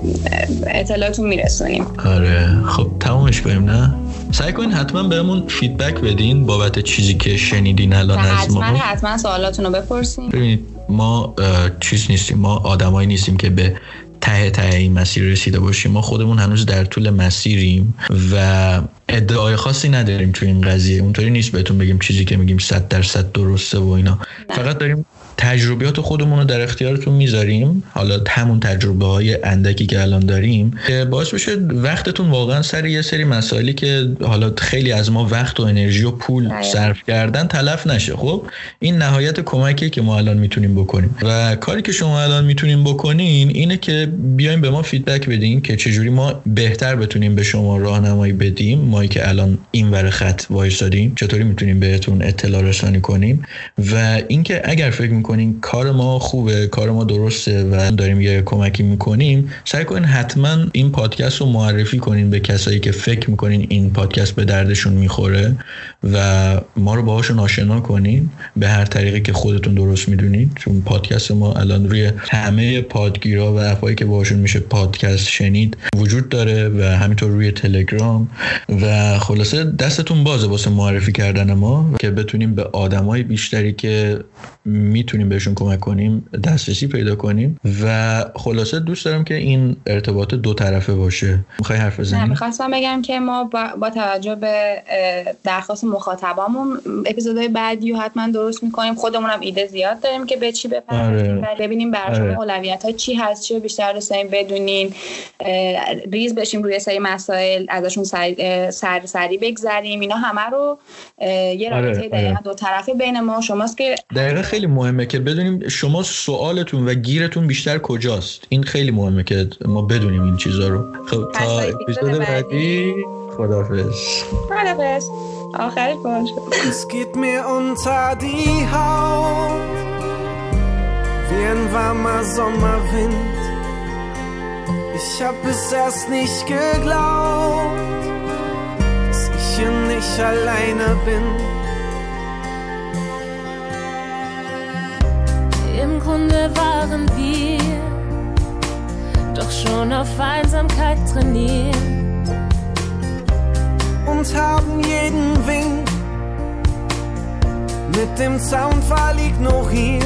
اطلاعتون میرسونیم. آره. خب تمومش کنیم نه؟ سعی کنین حتما بهمون فیدبک بدین بابت چیزی که شنیدین الان از ما. حتما حتما سوالاتون رو بپرسین. ببینید ما چیز نیستیم. ما آدمایی نیستیم که به ته ته این مسیر رسیده باشیم. ما خودمون هنوز در طول مسیریم و ادعای خاصی نداریم تو این قضیه. اونطوری نیست بهتون بگیم چیزی که میگیم صد درصد درسته و اینا. فقط داریم تجربیات خودمون رو در اختیارتون می‌ذاریم. حالا همون تجربه های اندکی که الان داریم که باعث بشه وقتتون واقعا سر یه سری مسائلی که حالا خیلی از ما وقت و انرژی و پول بله. صرف کردن تلف نشه. خب این نهایت کمکی که ما الان می‌تونیم بکنیم. و کاری که شما الان می‌تونیم بکنین اینه که بیایم به ما فیدبک بدین که چجوری ما بهتر بتونیم به شما راهنمایی بدیم. ما که الان این ور خط وایسادیم چطوری می‌تونیم بهتون اطلاع رسانی کنیم. و اینکه اگر فکر می‌کنین. کار ما خوبه کار ما درسته و داریم یه کمکی می‌کنیم. سعی کنین حتما این پادکست رو معرفی کنین به کسایی که فکر می‌کنین این پادکست به دردشون می‌خوره. و ما رو باهاشون آشنا کنین. به هر طریقی که خودتون درست می‌دونید چون پادکست ما الان روی همه پادگیرا و اپایی که باهاشون میشه پادکست شنید وجود داره و همینطور روی تلگرام. و خلاصه دستتون بازه واسه معرفی کردن ما که بتونیم به آدمای بیشتری که می‌تونیم بهشون کمک کنیم دسترسی پیدا کنیم. و خلاصه دوست دارم که این ارتباط دو طرفه باشه. می‌خوای حرف بزنی؟ می‌خواستم بگم که ما با, توجه به درخواست مخاطبامون اپیزودهای بعدی حتما درست می‌کنیم. خودمون هم ایده زیاد داریم که به چی بپردازیم. آره. ببینیم برای آره. اولویت ها چی هست چی بیشتر دوست داریم بدونین. ریز بشیم روی سری مسائل ازشون سری سر سری بگذریم. اینا همه رو یه آره. رابطه آره. دو طرفه بین ما شماست که دقیقه خیلی مهمه که بدونیم شما سوالتون و گیرتون بیشتر کجاست. این خیلی مهمه که ما بدونیم این چیزا رو. خب تا اپیزود بعدی خدافز خدافز Auch Alkohol. Es geht mir unter die Haut wie ein warmer Sommerwind. Ich hab es erst nicht geglaubt, dass ich hier nicht alleine bin. Im Grunde waren wir doch schon auf Einsamkeit trainiert und haben jeden Wink mit dem Zaunfall ignoriert.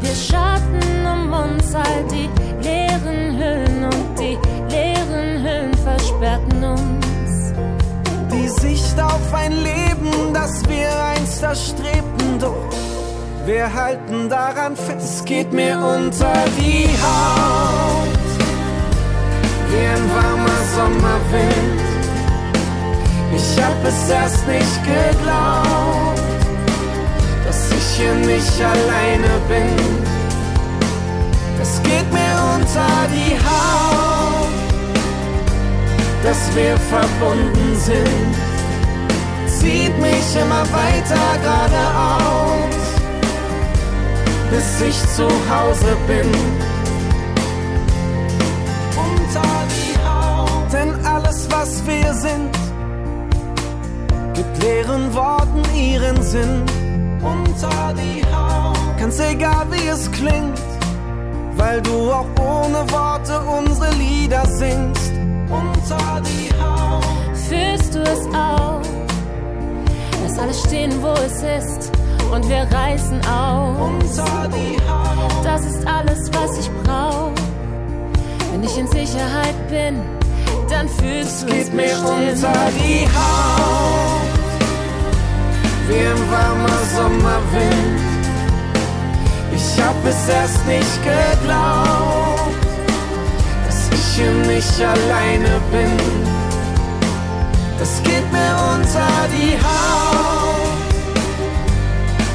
Wir schatten um uns all die leeren Hüllen und die leeren Hüllen versperrten uns. Die Sicht auf ein Leben, das wir einst erstrebten, doch wir halten daran fest, geht mir unter die Haut. Wie ein warmer Sommerwind. Ich hab es erst nicht geglaubt, dass ich hier nicht alleine bin. Es geht mir unter die Haut, dass wir verbunden sind. Zieht mich immer weiter geradeaus bis ich zu Hause bin. Unter die Haut. Denn alles, was wir sind, gibt leeren Worten ihren Sinn. Unter die Haut. Ganz egal, wie es klingt, weil du auch ohne Worte unsere Lieder singst. Unter die Haut. Fühlst du es auch? Lass alles stehen, wo es ist und wir reißen auf. Das ist alles, was ich brauch. Wenn ich in Sicherheit bin, dann fühlst du es Geht mir unter die Haut, wie ein warmer Sommerwind. Ich hab es erst nicht geglaubt, dass ich hier nicht alleine bin. Das geht mir unter die Haut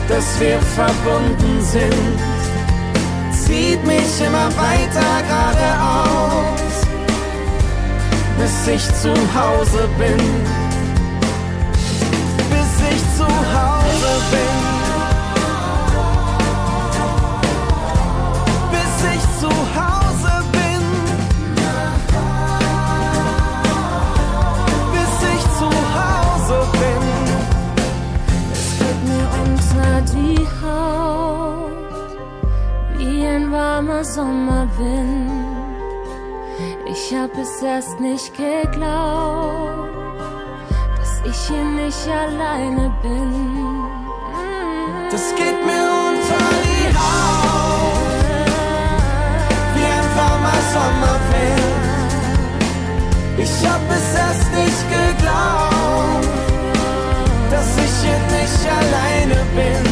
dass wir verbunden sind, zieht mich immer weiter geradeaus, bis ich zu Hause bin, ich zu Hause bin. Bis ich zu Hause bin. Bis ich zu Hause bin. die Haut wie ein warmer Sommerwind. Ich hab es erst nicht geglaubt, hier nicht alleine bin. Das geht mir unter die Haut wie ein warmer Sommerwind. Ich hab es erst nicht geglaubt, dass ich hier nicht alleine bin.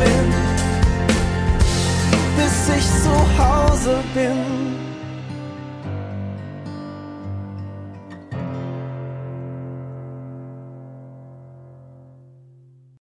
Bin, bis ich zu Hause bin.